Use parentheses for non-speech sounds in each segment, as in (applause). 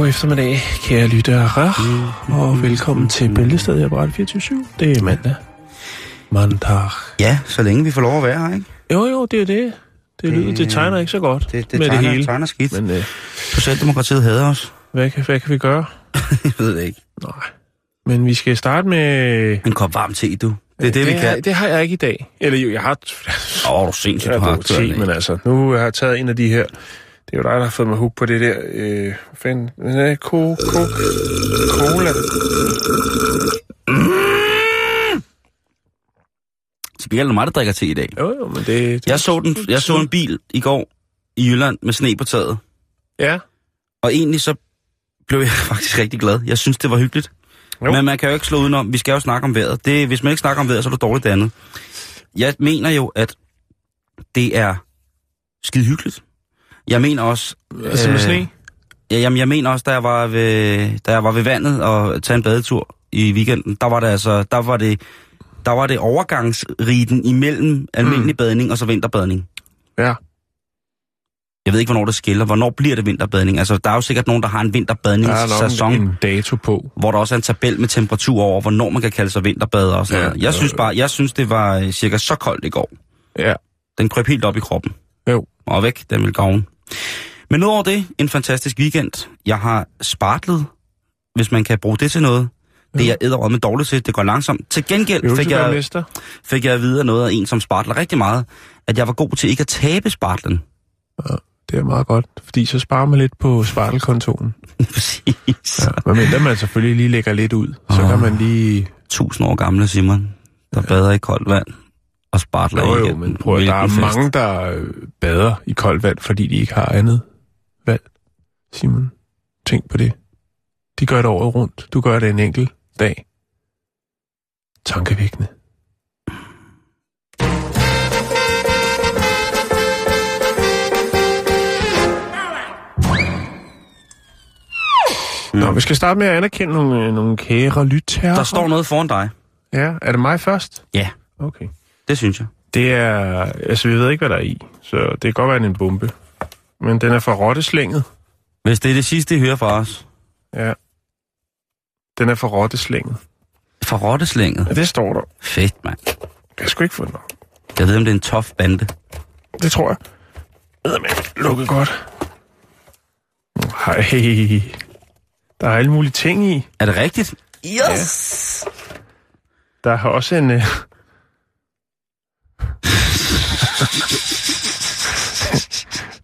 God eftermiddag, kære lyttere, og velkommen til Bæltestedet på Radio 24 Det er mandag. Mandag. Ja, så længe vi får lov at være her, ikke? Jo, jo, det er det. Det, lyder, det tegner ikke så godt Det, det, med tegner, det hele. tegner skidt. Men, øh, Socialdemokratiet hader os. hvad, kan, hvad kan vi gøre? (laughs) Jeg ved det ikke. Nej. Men vi skal starte med... En kop varm te, du. Det er det, vi har, kan. det har jeg ikke i dag. Eller jo, jeg har... Åh, oh, du sindssygt, Jeg du har har te, en. men altså, nu har jeg taget en af de her... Det er jo dig, der har fået mig hook på det der... Øh, fan, hvad er det? Ko, ko, cola. Så bliver det mig, der drikker te i dag. Jo, jo, men det... det Jeg så, den, jeg så en bil i går i Jylland med sne på taget. Ja. Og egentlig så blev jeg (laughs) faktisk rigtig glad. Jeg synes, det var hyggeligt. Jo. Men man kan jo ikke slå udenom. Vi skal jo snakke om vejret. Det, hvis man ikke snakker om vejret, så er det dårligt andet. Jeg mener jo, at det er skide hyggeligt. Jeg mener også... Altså med øh, sne? Ja, jamen, jeg mener også, da jeg var ved, da jeg var ved vandet og tage en badetur i weekenden, der var det altså, der var det, der var det overgangsriten imellem almindelig mm. badning og så vinterbadning. Ja. Jeg ved ikke, hvornår det skiller. Hvornår bliver det vinterbadning? Altså, der er jo sikkert nogen, der har en Der er vinterbadningssæson, en dato på. hvor der også er en tabel med temperatur over, hvornår man kan kalde sig vinterbader og sådan Ja, noget. Jeg jo, synes bare, jeg synes, det var øh, cirka så koldt i går. Ja. Den krøb helt op i kroppen. Jo. Og væk, den vil gavne. Men udover det, en fantastisk weekend. Jeg har spartlet, hvis man kan bruge det til noget. Det er jeg med dårligt til, det går langsomt. Til gengæld fik jeg, fik jeg at vide af noget af en, som spartler rigtig meget, at jeg var god til ikke at tabe spartlen. Det er meget godt, fordi så sparer man lidt på spartelkontoen. (laughs) Præcis. Ja. Men mindre man selvfølgelig lige lægger lidt ud, så Åh. kan man lige... Tusind år gamle Simon, der bader i koldt vand og spartler Jo, jo, igen. men prøv der er fest. mange, der øh, bader i koldt vand, fordi de ikke har andet valg. Simon, tænk på det. De gør det året rundt. Du gør det en enkelt dag. Tankevækkende. Nå, vi skal starte med at anerkende nogle, øh, nogle kære lytterrer. Der står noget foran dig. Ja, er det mig først? Ja, Okay. Det synes jeg. Det er... Altså, vi ved ikke, hvad der er i, så det kan godt være en bombe. Men den er fra rotteslænget. Hvis det er det sidste, I hører fra os. Ja. Den er fra rotteslænget. Fra rotteslænget. Ja, det står der. Fedt, mand. Jeg sgu ikke fundet noget. Jeg ved, om det er en tof bande. Det tror jeg. Med, lukket godt. Hej. Der er alle mulige ting i. Er det rigtigt? Yes! Der er også en... Øh...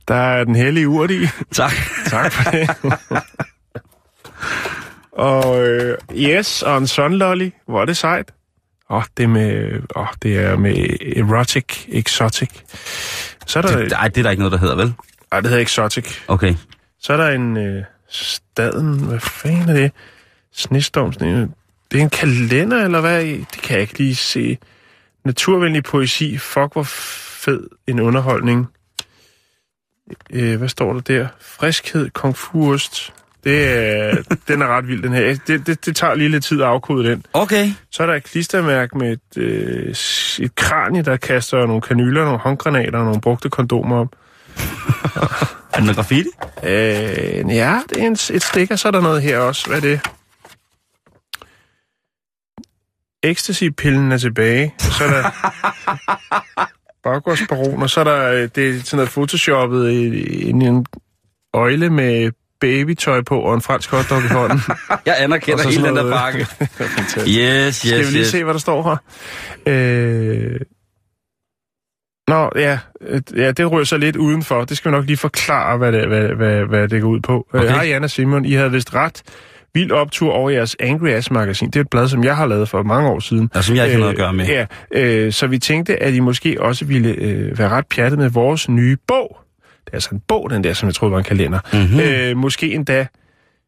Der er den hellige urt i. (laughs) Tak. Tak for det. og øh, yes, og en sunlolly. Hvor er det sejt. Åh, oh, det er med, oh, det er med erotic, exotic. Så er der... Det, ej, det er der ikke noget, der hedder, vel? Ej, det hedder exotic. Okay. Så er der en øh, staden... Hvad fanden er det? Snestorm. Sne, det er en kalender, eller hvad? Det kan jeg ikke lige se. Naturvenlig poesi. Fuck, hvor fed en underholdning. Øh, hvad står der der? Friskhed, kung fu-ost. Det er, (laughs) den er ret vild, den her. Det, det, det tager lige lidt tid at afkode den. Okay. Så er der et klistermærke med et, øh, et kranie, der kaster nogle kanyler, nogle håndgranater og nogle brugte kondomer op. (laughs) Er det noget graffiti? Øh, ja, det er en, et stikker, så er der noget her også. Hvad er det? Ecstasy-pillen er tilbage. Så er der (laughs) baggårdsbaron, og så er der øh, det er sådan noget photoshoppet i, en, en øjle med babytøj på og en fransk hotdog i hånden. (laughs) Jeg anerkender så hele den der pakke. (laughs) Fantastisk. Yes, Skal vi yes, lige yes. se, hvad der står her? Øh... Nå, ja, øh, ja, det rører sig lidt udenfor. Det skal vi nok lige forklare, hvad det, hvad, hvad, hvad det går ud på. Okay. Hej, og Simon. I havde vist ret. Vild optur over jeres Angry Ass magasin. Det er et blad, som jeg har lavet for mange år siden. Ja, som jeg ikke har noget at gøre med. Ja, øh, så vi tænkte, at I måske også ville øh, være ret pjattet med vores nye bog. Det er altså en bog, den der, som jeg troede var en kalender. Mhm. Øh, måske endda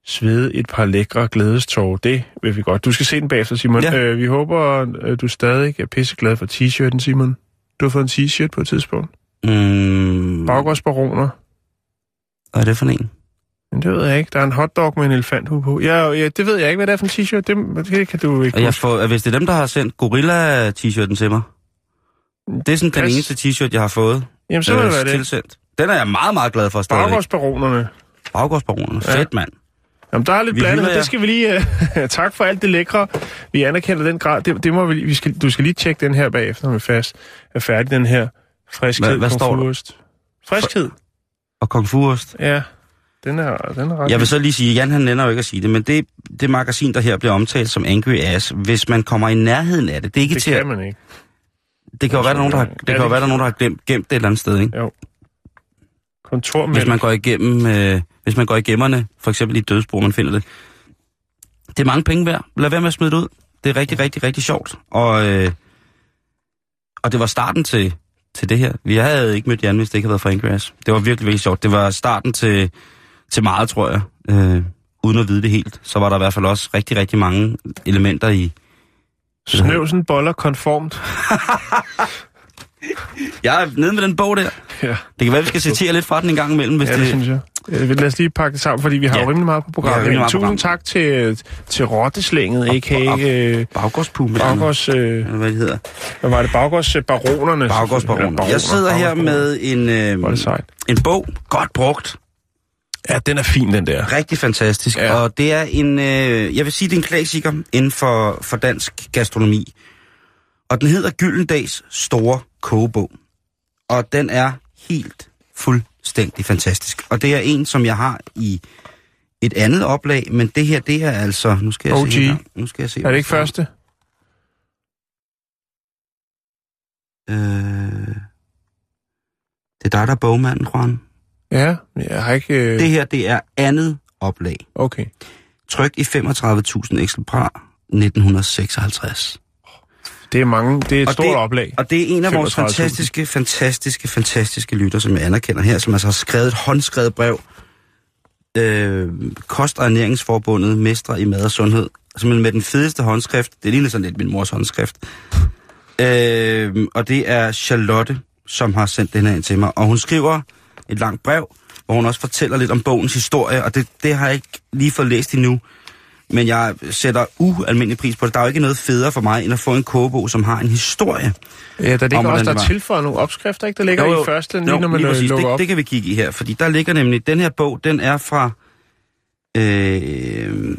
svede et par lækre glædestår. Det vil vi godt. Du skal se den bagefter, Simon. Ja. Øh, vi håber, du stadig er pisseglad for t-shirten, Simon. Du har fået en t-shirt på et tidspunkt. Mm, Baggårdsbaronerne. hvad er det for en? Men det ved jeg ikke. Der er en hotdog med en elefanthue på. Ja, ja, det ved jeg ikke, hvad det er for en t-shirt. Det, det kan du ikke Og jeg huske. får, hvis det er dem, der har sendt Gorilla-t-shirten til mig. Det er sådan den Pas. eneste t-shirt, jeg har fået Jamen, så må det være det. tilsendt. Den er jeg meget, meget glad for stadigvæk. Baggårdsbaronerne. Baggårdsbaronerne. Ja. Fedt, mand. Jamen, der er lidt Vi blandet, men det skal vi lige... Uh, (laughs) tak for alt det lækre. Vi anerkender den grad. Det, det må vi, vi skal, du skal lige tjekke den her bagefter, når vi fast er færdig, den her friskhed. Hvad- hvad står der? Friskhed. Og Kung Fu-ost. Ja, den er, den er ret... Jeg vil så lige sige, Jan han nænder jo ikke at sige det, men det, det magasin, der her bliver omtalt som Angry Ass, hvis man kommer i nærheden af det, det er ikke det til kan at, man ikke. det kan jo være, der er nogen, der har, Ja, det kan jo være, der er nogen, der har glemt, gemt det et eller andet sted, ikke? Jo. Kontor Hvis man går igennem, øh, hvis man går i gemmerne, for eksempel i et man finder det. Det er mange penge værd. Lad være med at smide det ud. Det er rigtig, rigtig, rigtig sjovt. Og, øh, og det var starten til, til det her. Vi havde ikke mødt Jan, hvis det ikke havde været for Angry Ass. Det var virkelig, virkelig sjovt. Det var starten til, til meget, tror jeg. Øh, uden at vide det helt. Så var der i hvert fald også rigtig, rigtig mange elementer i... Snøvsen boller konformt. (laughs) Jeg er nede med den bog der. Ja, Det kan være, vi skal citere lidt fra den en gang imellem, hvis ja det det... synes jeg. Øh, Lad os lige pakke det sammen, fordi vi har Ja. jo rimelig meget på programmet. Ja, meget Tusind tak til, til Rotteslænget, a.k.a. øh, Baggårdspume. Baggårds... Øh, hvad det hedder. hvad var det? Baggårdsbaronerne. Baggårdsbaroner. Jeg sidder her med en, øh, en bog, godt brugt, Ja, den er fin, den der. rigtig fantastisk, Ja. og det er en, øh, jeg vil sige, det er en klassiker inden for, for dansk gastronomi. Og den hedder Gyldendags Store Kogebog. Og den er helt fuldstændig fantastisk. Og det er en, som jeg har i et andet oplag, men det her, det er altså, nu skal jeg OG. se. Nu skal jeg se. Er det ikke første? Øh, det er dig, der er bogmanden, Juan. Ja, jeg har ikke... Øh... Det her, det er andet oplag. Okay. Trykt i 35.000 eksemplarer 1956. Det er mange. Det er et Og stort det- oplag. Og det er en af vores 35.000. fantastiske, fantastiske, fantastiske lytter, som jeg anerkender her, som altså har skrevet et håndskrevet brev. Øh, Kost- og Ernæringsforbundet, Mestre i Mad og Sundhed. Simpelthen med den fedeste håndskrift. Det ligner sådan lidt min mors håndskrift. Øh, og det er Charlotte, som har sendt den her ind til mig. Og hun skriver et langt brev, hvor hun også fortæller lidt om bogens historie, og det, det har jeg ikke lige fået læst endnu. Men jeg sætter ualmindelig pris på det. Der er jo ikke noget federe for mig, end at få en kogebog, som har en historie. Ja, der om, ligger også, hvordan der er tilføjet nogle opskrifter, ikke? Der ligger Jo, i jo. første, lige Jo, når man lige øh, præcis. lukker det, op. det kan vi kigge i her, fordi der ligger nemlig, den her bog, den er fra, øh,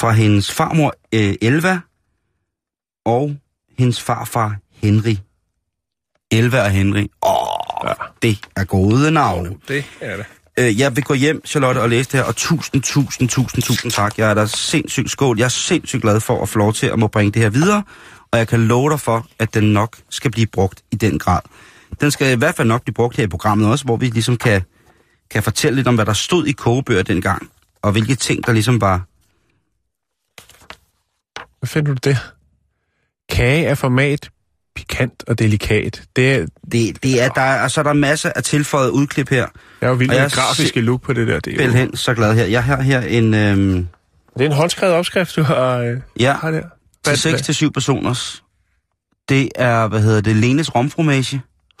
fra hendes farmor øh, Elva og hendes farfar Henry. Elva og Henry. Åh, ja. det er gode navne. Det er det. Øh, jeg vil gå hjem, Charlotte, og læse det her, og tusind, tusind, tusind, tusind tak. Jeg er da sindssygt skål. Jeg er sindssygt glad for at få lov til at må bringe det her videre, og jeg kan love dig for, at den nok skal blive brugt i den grad. Den skal i hvert fald nok blive brugt her i programmet også, hvor vi ligesom kan, kan fortælle lidt om, hvad der stod i kogebøger dengang, og hvilke ting, der ligesom var... Hvad finder du det? Kage er format, pikant og delikat. Det er, Det, det er, der er, og så er der masser af tilføjet udklip her. jeg er jo med det grafiske look på det der. Det er, jo, Belhen, så glad her. Jeg har her en... Øhm, det er en håndskrevet opskrift, du har, øh, ja, har der. til Hvad- 6 til 7 personers. Det er, hvad hedder det, Lenes romfromage. (laughs)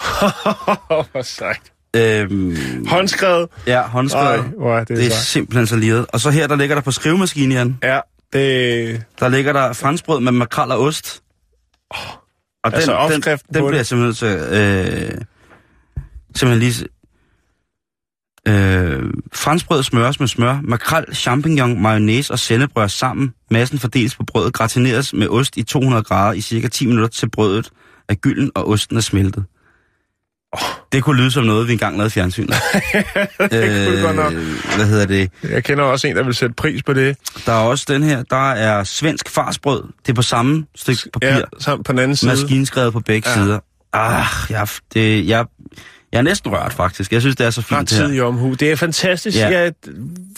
Hvor sejt. Øhm, Håndskrevet. ja, håndskrevet. Ej, er det, det det er simpelthen så liret. Og så her, der ligger der på skrivemaskinen, Jan, Ja, det... der ligger der franskbrød med makrel og ost. Og Altså opskriften den, den på bliver jeg simpelthen til, øh, simpelthen lige... Øh, franskbrød smøres med smør, makrel, champignon, mayonnaise og sennebrød sammen. Massen fordeles på brødet, gratineres med ost i 200 grader i cirka 10 minutter til brødet er gylden og osten er smeltet. Det kunne lyde som noget, vi engang lavede i fjernsynet. (laughs) det kunne det godt nok. Hvad hedder det? Jeg kender også en, der vil sætte pris på det. Der er også den her, der er svensk farsbrød. Det er på samme stykke papir. Ja, sammen på den anden side. Maskinskrevet på begge ja. sider. Ah, jeg, det, jeg, Jeg er næsten rørt, faktisk. Jeg synes, det er så fint tid i omhu. Det er fantastisk. Ja. Jeg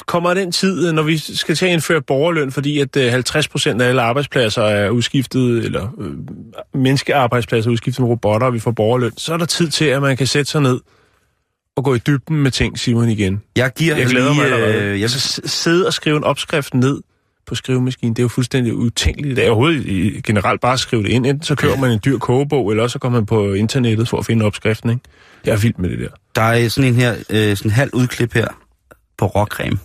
kommer den tid, når vi skal til at indføre borgerløn, fordi at øh, 50 procent af alle arbejdspladser er udskiftet, eller øh, menneskearbejdspladser er udskiftet med robotter, og vi får borgerløn, så er der tid til, at man kan sætte sig ned og gå i dybden med ting, Simon, igen. Jeg giver Jeg glæder lige, mig allerede. øh, Jeg så s- sidde og skrive en opskrift ned på skrivemaskinen, det er jo fuldstændig utænkeligt. Det er overhovedet generelt bare at skrive det ind. Enten så køber man en dyr kogebog, eller så går man på internettet for at finde opskriften. Ikke? Jeg er vild med det der. der er sådan en her, øh, sådan en halv udklip her på råcreme.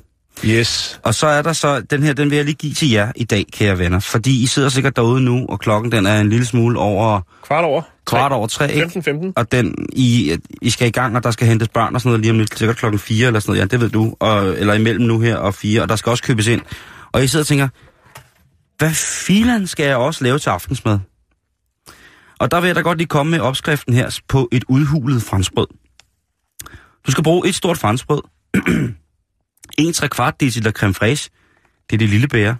Yes. Og så er der så, den her, den vil jeg lige give til jer i dag, kære venner. Fordi I sidder sikkert derude nu, og klokken den er en lille smule over Kvart over. kvart over tre, ikke? 15-15. Og den, I, I skal i gang, og der skal hentes børn og sådan noget lige om lidt, sikkert klokken 4 eller sådan noget, ja, det ved du, og, eller imellem nu her og 4, og der skal også købes ind. Og I sidder og tænker, hvad filan skal jeg også lave til aftensmad? Og der vil jeg da godt lige komme med opskriften her på et udhulet franskbrød. Du skal bruge et stort franskbrød, 1 3 kvart dl creme fraiche, det er det lille bære,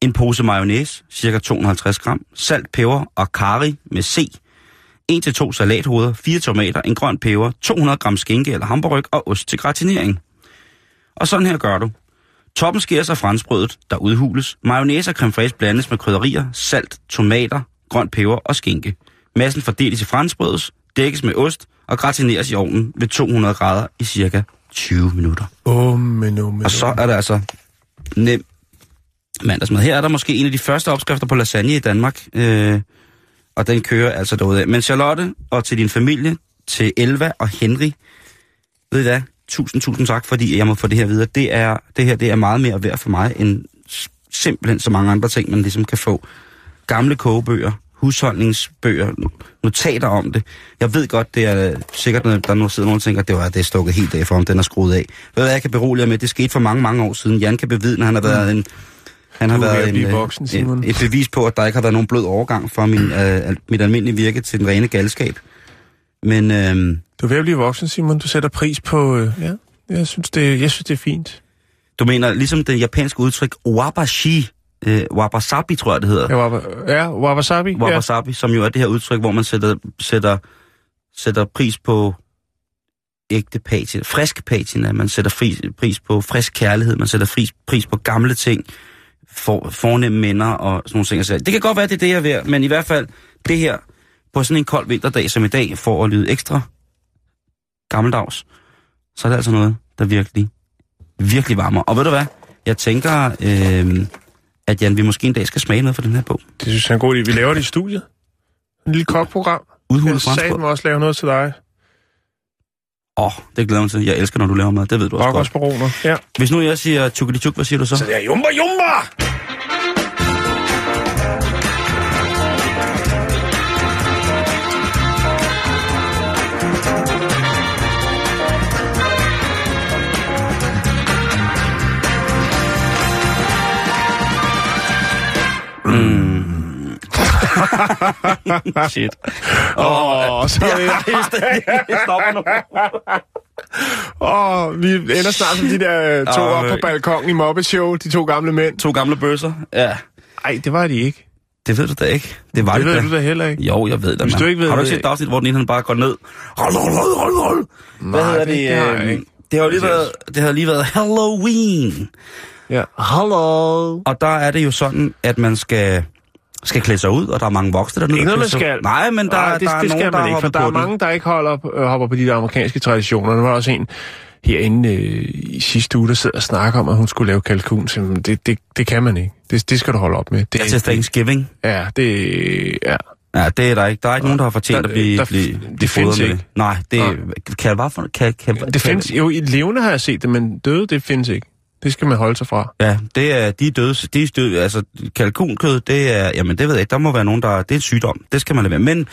en pose mayonnaise, cirka 250 gram, salt, peber og curry med C, 1-2 salathoveder, 4 tomater, en grøn peber, 200 gram skinke eller hamburg og ost til gratinering. Og sådan her gør du. Toppen skæres af franskbrødet, der udhules. Mayonnaise og creme fraiche blandes med krydderier, salt, tomater, grøn peber og skinke. Massen fordeles i franskbrødet, dækkes med ost og gratineres i ovnen ved 200 grader i cirka 20 minutter. Åh, men oh, men Og så er der altså nem mandagsmad. Her er der måske en af de første opskrifter på lasagne i Danmark, øh, og den kører altså derudad. Men Charlotte, og til din familie, til Elva og Henry, ved I hvad? Tusind, tusind tak, fordi jeg må få det her videre. Det, er, det her det er meget mere værd for mig, end simpelthen så mange andre ting, man ligesom kan få. Gamle kogebøger, husholdningsbøger, notater om det. Jeg ved godt, det er sikkert, når der nu sidder nogen og tænker, at det var det er stukket helt af for ham, den er skruet af. Ved hvad, jeg kan berolige med, det skete for mange, mange år siden. Jan kan bevidne, han har været en... Han har været en, øh, voksen, Simon. en, et bevis på, at der ikke har været nogen blød overgang fra min, (clears throat) øh, mit almindelige virke til den rene galskab. Men øh, Du er ved at blive voksen, Simon. Du sætter pris på... Øh, ja, jeg synes, det, jeg synes, det er fint. du mener, ligesom det japanske udtryk wabashi, øh, wabasabi tror jeg det hedder. Ja, waba, ja wabasabi. Ja. wabasabi, som jo er det her udtryk, hvor man sætter, sætter, sætter pris på ægte patina, frisk patina, man sætter fri, pris på frisk kærlighed, man sætter fri, pris på gamle ting, for, fornemme minder og sådan nogle ting. Så det kan godt være, det er det, jeg er ved, men i hvert fald det her, på sådan en kold vinterdag som i dag, for at lyde ekstra gammeldags, så er det altså noget, der virkelig, virkelig varmer. Og ved du hvad? Jeg tænker, øh, at Jan, vi måske en dag skal smage noget for den her bog. Det synes jeg er en god idé. Vi laver det i studiet. En lille kokprogram. Udhulet Jeg sagde også lave noget til dig. Åh, oh, det glæder mig til. Jeg elsker, når du laver mad. Det ved du også godt. Rokkersbaroner. Ja. Hvis nu jeg siger tjukkeli tjuk, hvad siger du så? Så det er jumba jumba! (laughs) Shit. Åh, oh, så er vi... (laughs) Jeg stopper nu. Åh, oh, vi ender snart som de der øh, to Åh, op på øh. balkongen i Muppet Show, de to gamle mænd. To gamle bøsser. Ja, Nej, det var de ikke. det ved du da ikke. Det var Det det, ved da. du da heller ikke. Jo, jeg ved det, Hvis du ikke ved Har du ikke det- set et afsnit, hvor den ene han bare går ned? Hold, hold, hold, hold, hold. Hvad Nej, hedder det- det? det har øhm. Det har lige været, det har lige været Halloween. Ja. Hallo. Og der er det jo sådan, at man skal, skal klæde sig ud, og der er mange voksne, der nu ud. skal. Nej, men der, Nej, det, der er det nogen, skal der man ikke, for der er mange, der ikke holder, øh, hopper på de der amerikanske traditioner. Der var også en herinde øh, i sidste uge, der sidder og snakker om, at hun skulle lave kalkun. Så, det, det, det kan man ikke. Det, det skal du holde op med. Det, Ja, til Thanksgiving. Ja, det... Ja. Ja, det er der ikke. Der er ikke nogen, der har fortjent Der- at blive, der- blive, det blive findes fodret med ikke. det. Nej, det Nej. kan bare for, kan, kan, Det findes, jo, i levende har jeg set det, men døde, det findes ikke. Det skal man holde sig fra. Ja, det er, de døde, de døde, altså kalkunkød, det er, jamen det ved jeg ikke, der må være nogen, der, det er en sygdom, det skal man lade være. Men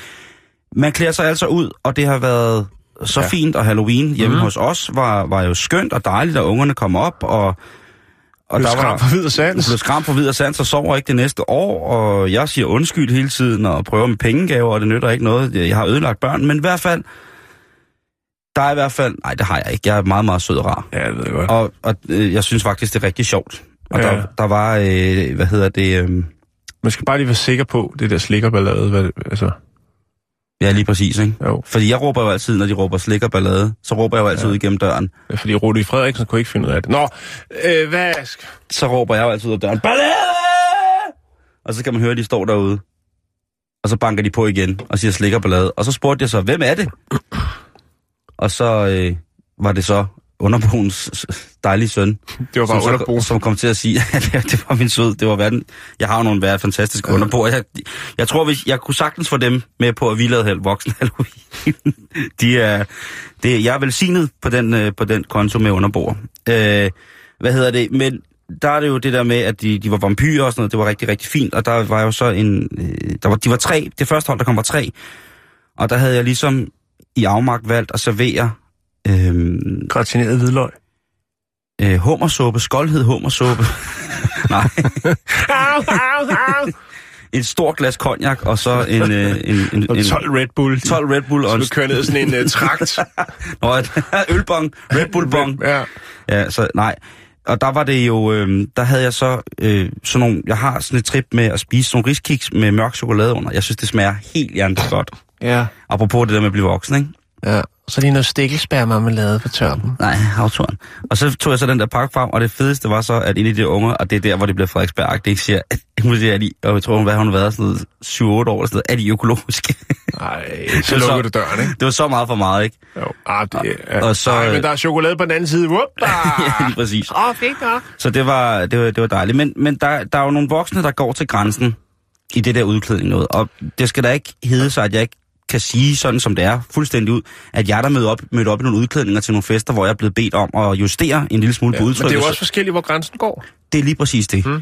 man klæder sig altså ud, og det har været så Ja. fint, og Halloween hjemme mm. hos os var, var jo skønt og dejligt, at ungerne kom op, og, og Blev der var for vid og sans. blev skram på videre sans og sover ikke det næste år, og jeg siger undskyld hele tiden, og prøver med pengegaver, og det nytter ikke noget. Jeg har ødelagt børn, men i hvert fald, der er i hvert fald, nej det har jeg ikke, jeg er meget, meget sød og rar. Ja, jeg ved godt. Og, og øh, jeg synes faktisk, det er rigtig sjovt. Og Ja. ja. der, der var, øh, hvad hedder det, øh, Man skal bare lige være sikker på, det der slikkerballade, hvad, altså... Ja, lige præcis, ikke? Jo. Fordi jeg råber jo altid, når de råber slik og ballade, så råber jeg jo altid ja. ud igennem døren. Det er Fordi Rudi Frederiksen kunne ikke finde ud af det. Nå, øh, hvad. Så råber jeg jo altid ud af døren, ballade! Og så kan man høre, at de står derude. Og så banker de på igen og siger slik og ballade. Og så spurgte jeg så, hvem er det? Og så øh, var det så underboens dejlige søn. (laughs) Det var bare som, underbo. som kom til at sige, (laughs) at det, det var min sød, det var verden. Jeg har jo nogle værd fantastiske underboer. Jeg, jeg tror, hvis jeg kunne sagtens få dem med på, at vi lavede hel- voksen (laughs) Halloween. De er, det, jeg er velsignet på den, øh, på den konto med underboer. Øh, hvad hedder det? Men der er det jo det der med, at de, de var vampyrer og sådan noget. Det var rigtig, rigtig fint. Og der var jo så en... Øh, der var, de var tre. Det første hold, der kom, var tre. Og der havde jeg ligesom i afmagt valgt at servere øh, Gratineret hvidløg. øh, hummersuppe, skoldhed hummersuppe. (laughs) Nej, Au, au, au. et stort glas cognac, og så en, øh, en, en, Og en 12 Red Bull. 12 Red Bull og Så du kører ned sådan en uh, (laughs) trakt. Nå, et (laughs) ølbong, Red Bull bong. Ja. Ja, så nej. Og der var det jo, øh, der havde jeg så øh, sådan nogle, jeg har sådan et trip med at spise sådan nogle riskiks med mørk chokolade under. Jeg synes, det smager helt hjertet godt. Ja. Apropos det der med at blive voksen, ikke? ja. Og så lige noget stikkelsbærmarmelade på toppen. Nej, havturen. Og så tog jeg så den der pakke frem, og det fedeste var så, at inde i de unge, og det er der, hvor det bliver Frederiksberg, det ikke siger, at (laughs) hun siger, at de, og jeg tror, hun, hvad har hun været, sådan noget 7-8 år eller sådan noget, er de økologiske? (laughs) Nej, så lukker du døren, ikke? det var så meget for meget, ikke? Jo. Ah, det, ja. Og så- Ej, men der er chokolade på den anden side. Whoop, (laughs) ja, lige præcis. Åh, oh, fint nok. Så det var, det var, det var dejligt. Men, men der, der er jo nogle voksne, der går til grænsen i det der udklædning noget. Og det skal da ikke hedde sig, at jeg ikke kan sige sådan, som det er, fuldstændig ud, at jeg der mødte op, mødte op i nogle udklædninger til nogle fester, hvor jeg er blevet bedt om at justere en lille smule Ja, på men udtrykket. det er jo Så- også forskelligt, hvor grænsen går. Det er lige præcis det. Mm.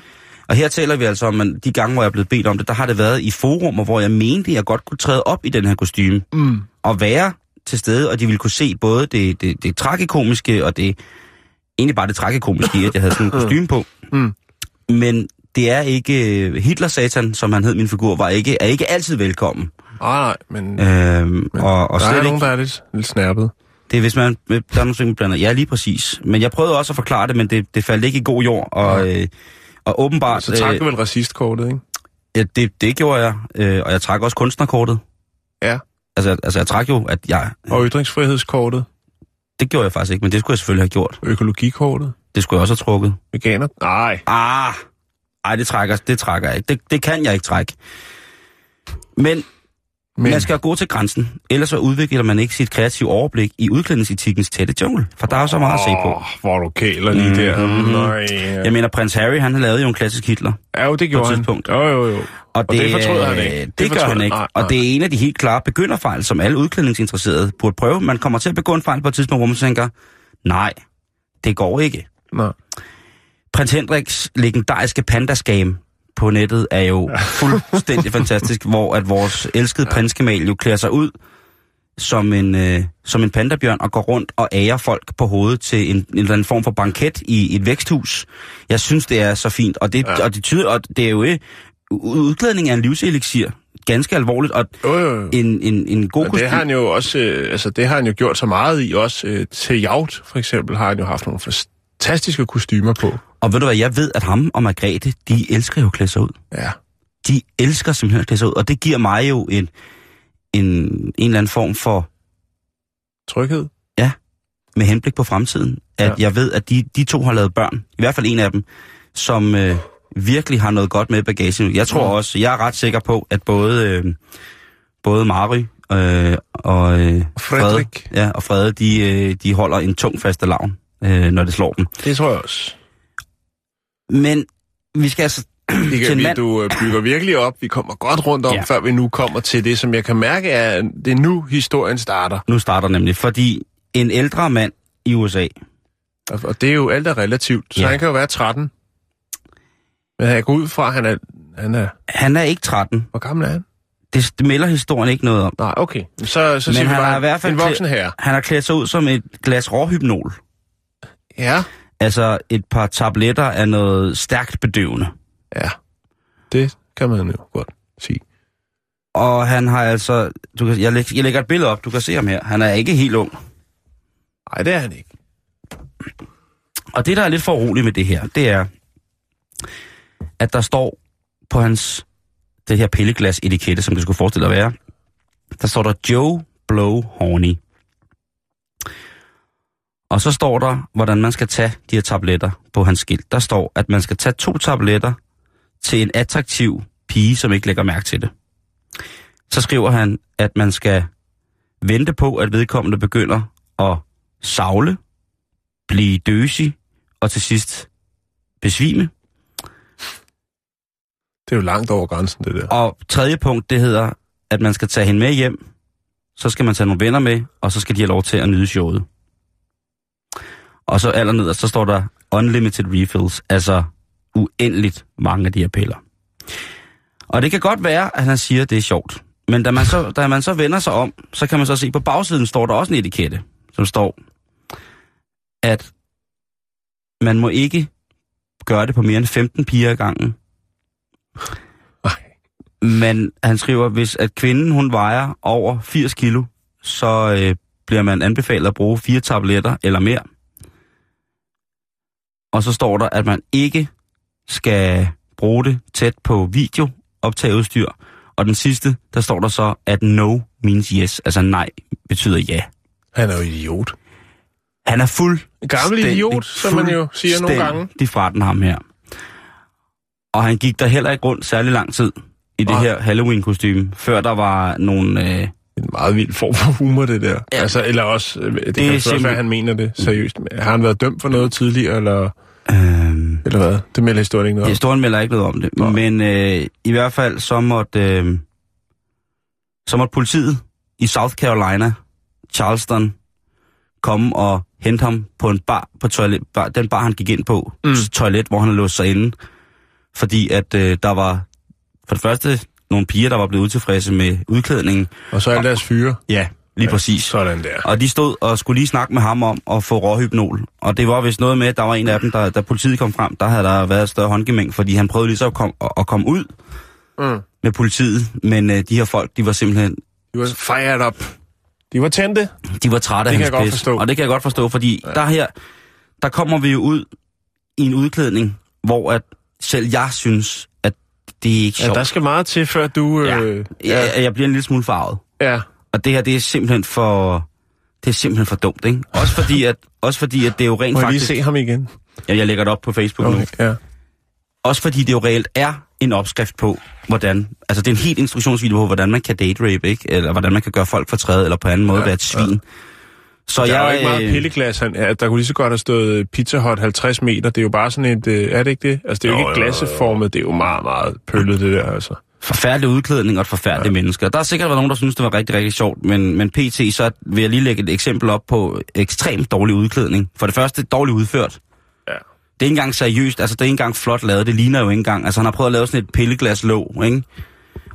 Og her taler vi altså om, at de gange, hvor jeg er blevet bedt om det, der har det været i forumer, hvor jeg mente, at jeg godt kunne træde op i den her kostume. Mm. Og være til stede, og de ville kunne se både det, det, det tragikomiske, og det egentlig bare det tragikomiske i, at jeg havde sådan en (laughs) kostume på. Mm. Men det er ikke... Hitler-satan, som han hed min figur, var ikke, er ikke altid velkommen. Nej, nej, men, Øhm, men og, og der er ikke, nogen, der er lidt, lidt snærpet. det er, hvis man, der er nogle ting, blander. Ja, lige præcis. Men jeg prøvede også at forklare det, men det, det faldt ikke i god jord. Og, øh, og åbenbart... Så trak øh, du vel racistkortet, ikke? Ja, det, det gjorde jeg, øh, og jeg trak også kunstnerkortet. Ja. Altså, altså jeg trak jo, at jeg... Og ytringsfrihedskortet, Det gjorde jeg faktisk ikke, men det skulle jeg selvfølgelig have gjort. økologikortet, Det skulle jeg også have trukket. veganer. Nej. Ah, ej, det trækker, det trækker jeg ikke. Det, det kan jeg ikke trække. Men, Men, man skal gå til grænsen, ellers så udvikler man ikke sit kreative overblik i udklædningsetikkens tætte jungle, for der er så meget at se på. Åh, hvor du kæler lige Mhm. der. Nej. Jeg mener, prins Harry, han har lavet jo en klassisk Hitler. Ja, jo, det gjorde et han. tidspunkt. Jo, jo, jo. Og, det fortryder han ikke. Det, Det det gør han ikke. nej, Og nej. det er en af de helt klare begynderfejl, som alle udklædningsinteresserede burde prøve. Man kommer til at begå en fejl på et tidspunkt, hvor man tænker, nej, det går ikke. Nå. Prins Henriks legendariske pandaskam på nettet er jo (laughs) fuldstændig fantastisk, hvor at vores elskede prinskemal jo klæder sig ud som en, øh, som en pandabjørn og går rundt og ærer folk på hovedet til en, en eller anden form for banket i et væksthus. Jeg synes, det er så fint, og det, ja. Og det, tyder, og det er jo ikke... Udklædning er en livseliksir. Ganske alvorligt, og Jo, jo, jo. en, en, en god Men det har han jo også, øh, altså det har han jo gjort så meget i, også øh, til Jaut for eksempel har han jo haft nogle fantastiske kostymer på. Og ved du hvad, jeg ved, at ham og Margrethe, de elsker jo at klæde sig ud. Ja. de elsker simpelthen at klæde sig ud, og det giver mig jo en, en, en eller anden form for, Tryghed. med henblik på fremtiden, at Ja. ja. jeg ved, at de, de to har lavet børn, i hvert fald en af dem, som øh, virkelig har noget godt med bagagen. Jeg tror Ja. også, jeg er ret sikker på, at både, øh, både Mary øh, og, øh, Frederik. Frede, ja, og Frede, de, øh, de holder en tung faste lavn, øh, når det slår dem. Det tror jeg også. Men vi skal altså (clears throat) en vi, du øh, bygger virkelig op. Vi kommer godt rundt om, Ja. før vi nu kommer til det, som jeg kan mærke er, det er nu historien starter. nu starter nemlig, fordi en ældre mand i USA, Og det er jo alt er relativt. Så Ja. han kan jo være 13. Men jeg går ud fra, at han er, han er... han er ikke 13, Hvor gammel er han? det, melder historien ikke noget om. Nej, okay. Så, så Men siger vi han bare, har i hvert fald en voksen herre. Han har klædt sig ud som et glas råhypnol. Ja. Altså et par tabletter af noget stærkt bedøvende. Ja. Det kan man jo godt sige. Og han har altså... Du kan, jeg, læg, jeg lægger et billede op, du kan se ham her. Han er ikke helt ung. Nej, det er han ikke. Og det, der er lidt for roligt med det her, det er, at der står på hans det her pilleglas etikette, som det skulle forestille at være, der står der Joe Blow Horny. Og så står der, hvordan man skal tage de her tabletter på hans skilt. Der står, at man skal tage to tabletter til en attraktiv pige, som ikke lægger mærke til det. Så skriver han, at man skal vente på, at vedkommende begynder at savle, blive døsig og til sidst besvime. Det er jo langt over grænsen, det der. Og tredje punkt, det hedder, at man skal tage hende med hjem, så skal man tage nogle venner med, og så skal de have lov til at nyde showet. Og så allerned, så står der unlimited refills, altså uendeligt mange af de her piller. Og det kan godt være, at han siger, at det er sjovt. Men da man, så, da man så vender sig om, så kan man så se, på bagsiden står der også en etikette, som står, at man må ikke gøre det på mere end 15 piger i gangen. Men han skriver, hvis at kvinden hun vejer over 80 kilo, så øh, bliver man anbefalet at bruge fire tabletter eller mere. Og så står der, at man ikke skal bruge det tæt på video optageudstyr. Og den sidste, der står der så, at no means yes. Altså nej betyder ja. Han er jo idiot. Han er fuld. Gammel idiot, som man jo siger nogle gange. De fra den ham her. Og han gik der heller ikke rundt særlig lang tid i det Nej. her halloween kostume før der var nogle... Øh, En meget vild form for humor, det der. Ja. Altså, eller også, øh, det, det kan også være, han mener det seriøst. Har han været dømt for noget tidligere, eller, øh, eller hvad? Det melder historien ikke noget om. Historien melder ikke noget om det. Nej. Men øh, i hvert fald så måtte, øh, så måtte politiet i South Carolina, Charleston, komme og hente ham på en bar, på toilet, bar, den bar, han gik ind på, mm. toilet, hvor han havde låst sig inde. Fordi at øh, der var for det første nogle piger, der var blevet utilfredse med udklædningen. Og så alle deres fyre. Ja, lige ja, præcis. Sådan der. Og de stod og skulle lige snakke med ham om at få råhypnol. Og det var vist noget med, at der var en af dem, der, da politiet kom frem, der havde der været et større håndgemæng, fordi han prøvede lige så at komme, at komme ud Mm. med politiet. Men øh, de her folk, de var simpelthen, De var fired up. De var tændte. de var trætte Det af kan hans jeg godt pis. forstå. Og det kan jeg godt forstå, fordi ja. der her, der kommer vi jo ud i en udklædning, hvor at selv jeg synes, at det er ikke Ja, sjovt. der skal meget til, før du... Ja. Øh, jeg, jeg bliver en lille smule farvet. ja. Og det her, det er simpelthen for... Det er simpelthen for dumt, ikke? Også (laughs) fordi, at, også fordi, at det jo rent Må jeg lige faktisk... se ham igen? Ja, jeg lægger det op på Facebook okay. nu. Ja. Også fordi det jo reelt er en opskrift på, hvordan... Altså, det er en helt instruktionsvideo på, hvordan man kan date rape, ikke? Eller hvordan man kan gøre folk fortræde, eller på anden måde Ja, være et svin. Så Der er jeg, jo ikke meget øh, pilleglas. Han, ja, der kunne lige så godt have stået Pizza Hut 50 meter. Det er jo bare sådan et... Øh, er det ikke det? Altså, det er jo, Jo, ikke jo, jo, jo. glasseformet. Det er jo meget, meget pøllet, det der, altså. Forfærdelig udklædning og et forfærdeligt ja. mennesker. Der har sikkert været nogen, der synes, det var rigtig, rigtig sjovt, men, men pt. så vil jeg lige lægge et eksempel op på ekstremt dårlig udklædning. For det første, dårligt udført. Ja. Det er ikke engang seriøst, altså det er ikke engang flot lavet, det ligner jo ikke engang. Altså han har prøvet at lave sådan et pilleglas låg, ikke?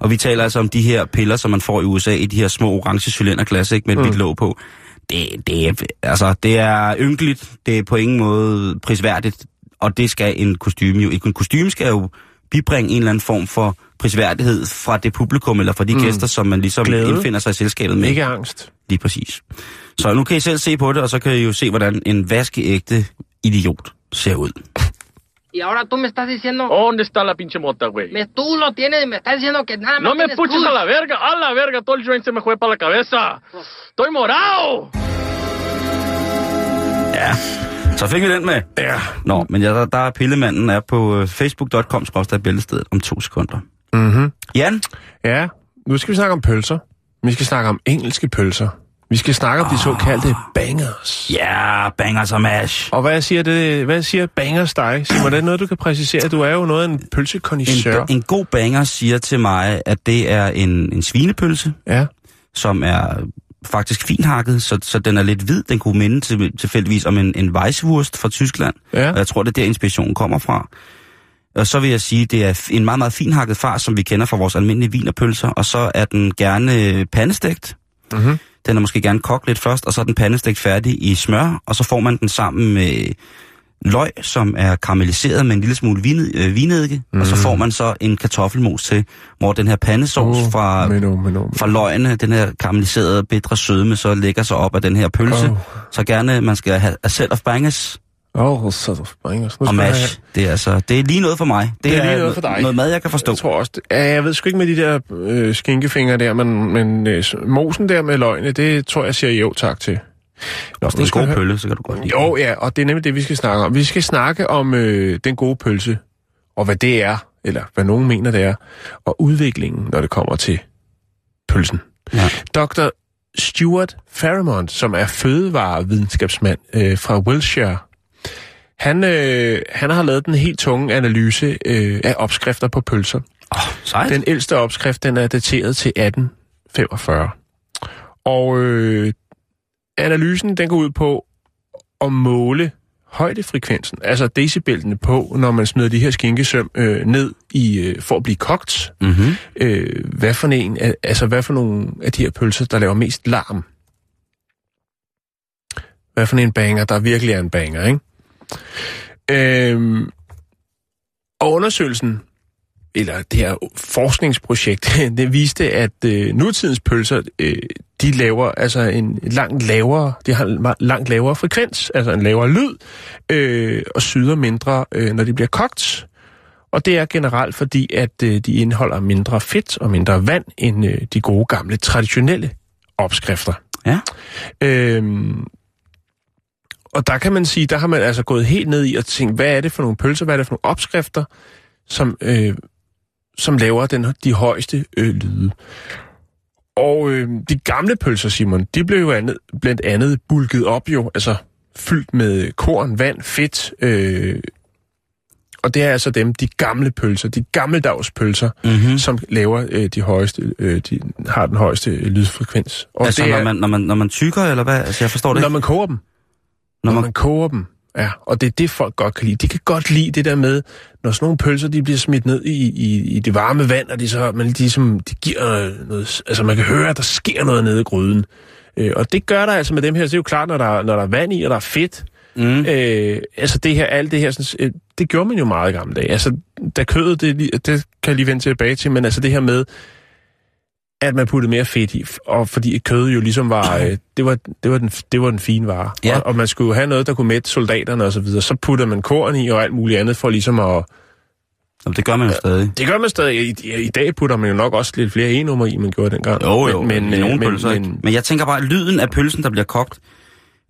Og vi taler altså om de her piller, som man får i USA, i de her små orange cylinderglas, ikke? Med et Mm. låg på. Det, det, er, altså, det er ynkeligt, det er på ingen måde prisværdigt, og det skal en kostume jo. En kostume skal jo bibringe en eller anden form for prisværdighed fra det publikum, eller fra de Mm. gæster, som man ligesom Glæde. indfinder sig i selskabet med. Ikke angst. Lige præcis. Så nu kan I selv se på det, og så kan I jo se, hvordan en vaskeægte idiot ser ud. Y ahora tú me estás diciendo... ¿Dónde está la pinche mota, güey? Me, tú lo tienes y me estás diciendo que nada más No me puches a la verga, a la verga, todo el joint se me fue para la cabeza. Estoy morado. Ja, så fik vi den med. Ja. Nå, men ja, der, der er pillemanden er på øh, facebook.com bæltestedet om to sekunder. Mm-hmm. Jan? Ja, nu skal vi snakke om pølser. Vi skal snakke om engelske pølser. Vi skal snakke om de såkaldte bangers. Ja, bangers og mash. Og hvad siger, det, hvad siger bangers dig? Sig mig, det er noget, du kan præcisere. Du er jo noget af en pølsekondisseur. En, en god banger siger til mig, at det er en, en svinepølse, Ja. som er faktisk finhakket, så, så den er lidt hvid. Den kunne minde til, tilfældigvis om en, en Weisswurst fra Tyskland. Ja. Og jeg tror, det er der, inspirationen kommer fra. Og så vil jeg sige, det er en meget, meget finhakket far, som vi kender fra vores almindelige vinerpølser. Og så er den gerne pandestegt. Mm-hmm. Den er måske gerne kogt lidt først, og så er den pandestegt færdig i smør. Og så får man den sammen med løg, som er karamelliseret med en lille smule vin, øh, vinedike. Mm. Og så får man så en kartoffelmos til, hvor den her pandesauce Oh, fra, Menno, menno. fra løgene, den her karamelliserede, bitre sødme, så lægger sig op af den her pølse. Oh. Oh. Så gerne, man skal have a set of bangers Åh, oh, så springer. Og mash, det er, altså, det er lige noget for mig. Det er lige noget for dig. Noget mad, jeg kan forstå. Jeg tror også, det, ja, jeg ved sgu ikke med de der øh, skinkefingre der, men, men øh, mosen der med løgne, det tror jeg siger jo tak til. Nå, Hvis det er en god høre- pølle, så kan du godt lide Jo, ja, og det er nemlig det, vi skal snakke om. Vi skal snakke om øh, den gode pølse, og hvad det er, eller hvad nogen mener, det er, og udviklingen, når det kommer til pølsen. Ja. Dr. Stuart Fairmont, som er fødevarevidenskabsmand øh, fra Wiltshire, han, øh, han har lavet den helt tunge analyse øh, af opskrifter på pølser. Åh, sejt. Den ældste opskrift, den er dateret til 1845. Og øh, analysen, den går ud på at måle højdefrekvensen, altså decibelene på, når man smider de her skinkesøm øh, ned i øh, for at blive kogt. Mm-hmm. Øh, hvad for en, af- altså hvad for nogle af de her pølser, der laver mest larm? Hvad for en banger, der virkelig er en banger, ikke? Øhm, og undersøgelsen, eller det her forskningsprojekt, (laughs) det viste, at øh, nutidens pølser, øh, de laver altså en langt lavere, de har en langt lavere frekvens, altså en lavere lyd, øh, og syder mindre, øh, når de bliver kogt. Og det er generelt fordi, at øh, de indeholder mindre fedt og mindre vand end øh, de gode gamle traditionelle opskrifter. Ja. Øhm, og der kan man sige, der har man altså gået helt ned i og tænkt, hvad er det for nogle pølser, hvad er det for nogle opskrifter, som, øh, som laver den, de højeste øh, lyde. Og øh, de gamle pølser, Simon, de blev jo andet, blandt andet bulket op jo, altså fyldt med korn, vand, fedt, øh, og det er altså dem, de gamle pølser, de gammeldags pølser, Mm-hmm. som laver øh, de højeste, øh, de har den højeste lydfrekvens. Og Altså, det når er, man, når, man, når man tykker, eller hvad? Altså, jeg forstår det når ikke. man koger dem. Når, man... man koger dem, ja. Og det er det, folk godt kan lide. De kan godt lide det der med, når sådan nogle pølser, de bliver smidt ned i, i, i det varme vand, og de så, man ligesom, de giver noget, altså man kan høre, at der sker noget nede i gryden. Øh, og det gør der altså med dem her. Så det er jo klart, når der, når der er vand i, og der er fedt. Mm. Øh, altså det her, alt det her, sådan, øh, det gjorde man jo meget i gamle dage. Altså, da kødet, det, det kan jeg lige vende tilbage til, men altså det her med, at man puttede mere fedt i, og fordi kødet jo ligesom var, (clears throat) øh, det var, det var, den, det var den fine vare. Ja. Og, og man skulle jo have noget, der kunne mætte soldaterne og så videre. Så putter man korn i og alt muligt andet for ligesom at... Jamen, det gør man jo stadig. Det gør man stadig. I, i, i dag putter man jo nok også lidt flere e-nummer i, man gjorde dengang. Jo, jo, men, men, øh, men, pølser, men, Men jeg tænker bare, at lyden af pølsen, der bliver kogt...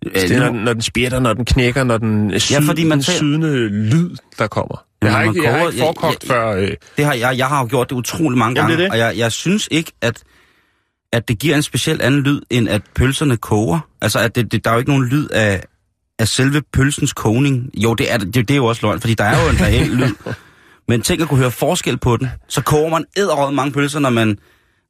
øh, det er, når, den- når den spjætter, når den knækker, når den syd, Ja, fordi man den sydende lyd, der kommer. Jeg har ikke, jeg har koger- ikke forkogt ja, ja, før... Øh, Det har, jeg, jeg har jo gjort det utrolig mange Jamen, gange, det det. og jeg, jeg synes ikke, at, at det giver en speciel anden lyd, end at pølserne koger. Altså, at det, det, der er jo ikke nogen lyd af, af selve pølsens kogning. Jo, det er, det, det er jo også løgn, fordi der er jo en reel lyd. (laughs) Men tænk at kunne høre forskel på den. Så koger man æderrød mange pølser, når man,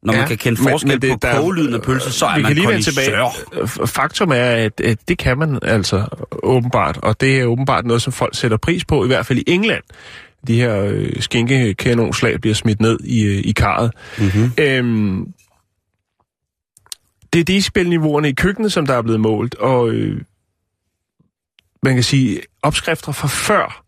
når ja, man kan kende forskel men det- på der- kogelyden af pølser, så er vi man kan lige vende tilbage. Faktum er, at, at det kan man altså åbenbart, og det er åbenbart noget, som folk sætter pris på, i hvert fald i England. De her øh, skænkekanonslag bliver smidt ned i, øh, i karret. Mm-hmm. Øhm, det er decibelniveauerne i køkkenet, som der er blevet målt, og øh, man kan sige, opskrifter fra før,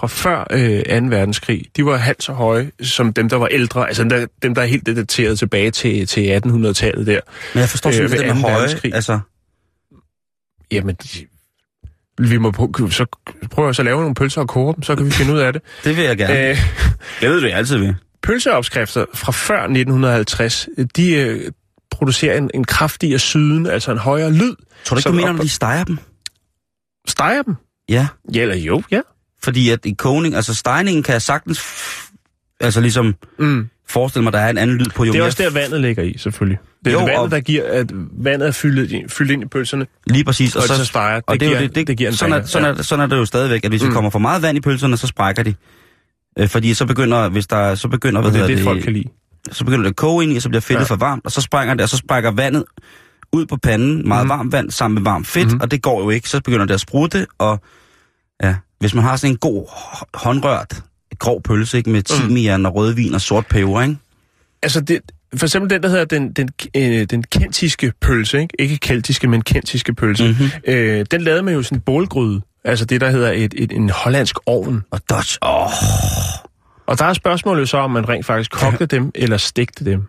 fra før øh, 2. verdenskrig, de var halvt så høje som dem, der var ældre, altså dem, der, dem, der er helt dateret tilbage til, til 1800-tallet der. Men jeg forstår Øh, simpelthen ved det med høje. Altså, Jamen, de- vi må prøve, så prøve at så lave nogle pølser og koge dem, så kan vi finde ud af det. (laughs) det vil jeg gerne. Øh, det ved du, jeg altid vil. pølseopskrifter fra før 1950, de øh, producerer en, en kraftigere syden, altså en højere lyd. Tror du ikke, du mener, når de steger dem? Steger dem? Ja. Ja, eller jo, ja. Fordi at i kogning, altså stegningen kan jeg sagtens, altså ligesom Mm. forestille mig, der er en anden lyd på. Jo Det er også der, vandet ligger i, selvfølgelig. Det er Jo, jo, vandet, der giver, at vandet er fyldt, i- fyldt ind i pølserne, Lige præcis. og, og så steger. Det, og det, er giver, det, det, det giver en sådan, er, sådan, er, sådan er det jo stadigvæk, at hvis mm. Der kommer for meget vand i pølserne, så sprækker de. Øh, fordi så begynder, hvis der, så begynder, hvad det er hedder det, folk kan lide. så begynder det at koge ind i, og så bliver fedtet ja. For varmt, og så sprænger det, og så sprækker vandet ud på panden, meget mm. Varmt vand sammen med varmt fedt, mm. Og det går jo ikke. Så begynder det at sprutte, og ja, hvis man har sådan en god hå- håndrørt grov pølse, ikke, med timian og rødvin og sort peber, ikke? Altså, det, for eksempel den, der hedder den, den, øh, den kentiske pølse, ikke? Ikke keltiske, men kentiske pølse. Mhm. Øh, den lavede man jo sådan en bålgryde. Altså det, der hedder et, et, en hollandsk ovn. Og Dutch, åh, Og der er spørgsmålet jo så, om man rent faktisk kogte (laughs) dem, eller stegte dem.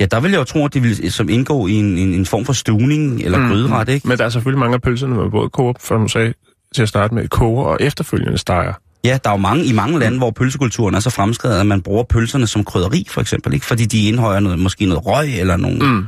Ja, der vil jeg jo tro, at det vil som indgå i en, en, en form for stuvning eller mm. gryderet, ikke? Men der er selvfølgelig mange af pølserne med både koger, for du sagde til at starte med, koger og efterfølgende steger. Ja, der er jo mange, i mange lande, hvor pølsekulturen er så fremskrevet, at man bruger pølserne som krydderi, for eksempel, ikke? Fordi de indhøjer noget, måske noget røg eller nogle... Mm.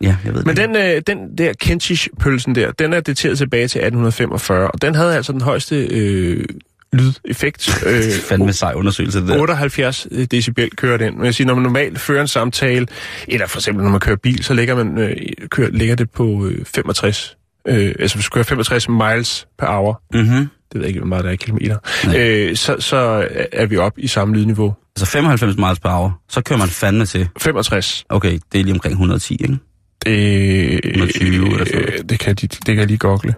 Ja, jeg ved Men det. den, øh, den der Kentish-pølsen der, den er dateret tilbage til 1845, og den havde altså den højeste øh, lydeffekt. (laughs) Øh, Fandme sej undersøgelse, det der. 78 decibel kører den. Men jeg siger, når man normalt fører en samtale, eller for eksempel når man kører bil, så ligger, man, øh, kører, ligger det på øh, 65. Øh, altså hvis du kører 65 miles per hour, Mm-hmm. det ved jeg ikke, hvor meget der er i kilometer, Nej. øh, så, så er vi op i samme lydniveau. Altså 95 miles per hour, så kører man fandme til. 65. Okay, det er lige omkring 110, ikke? Det, 120 eller sådan øh, det, kan de, det kan jeg lige gogle.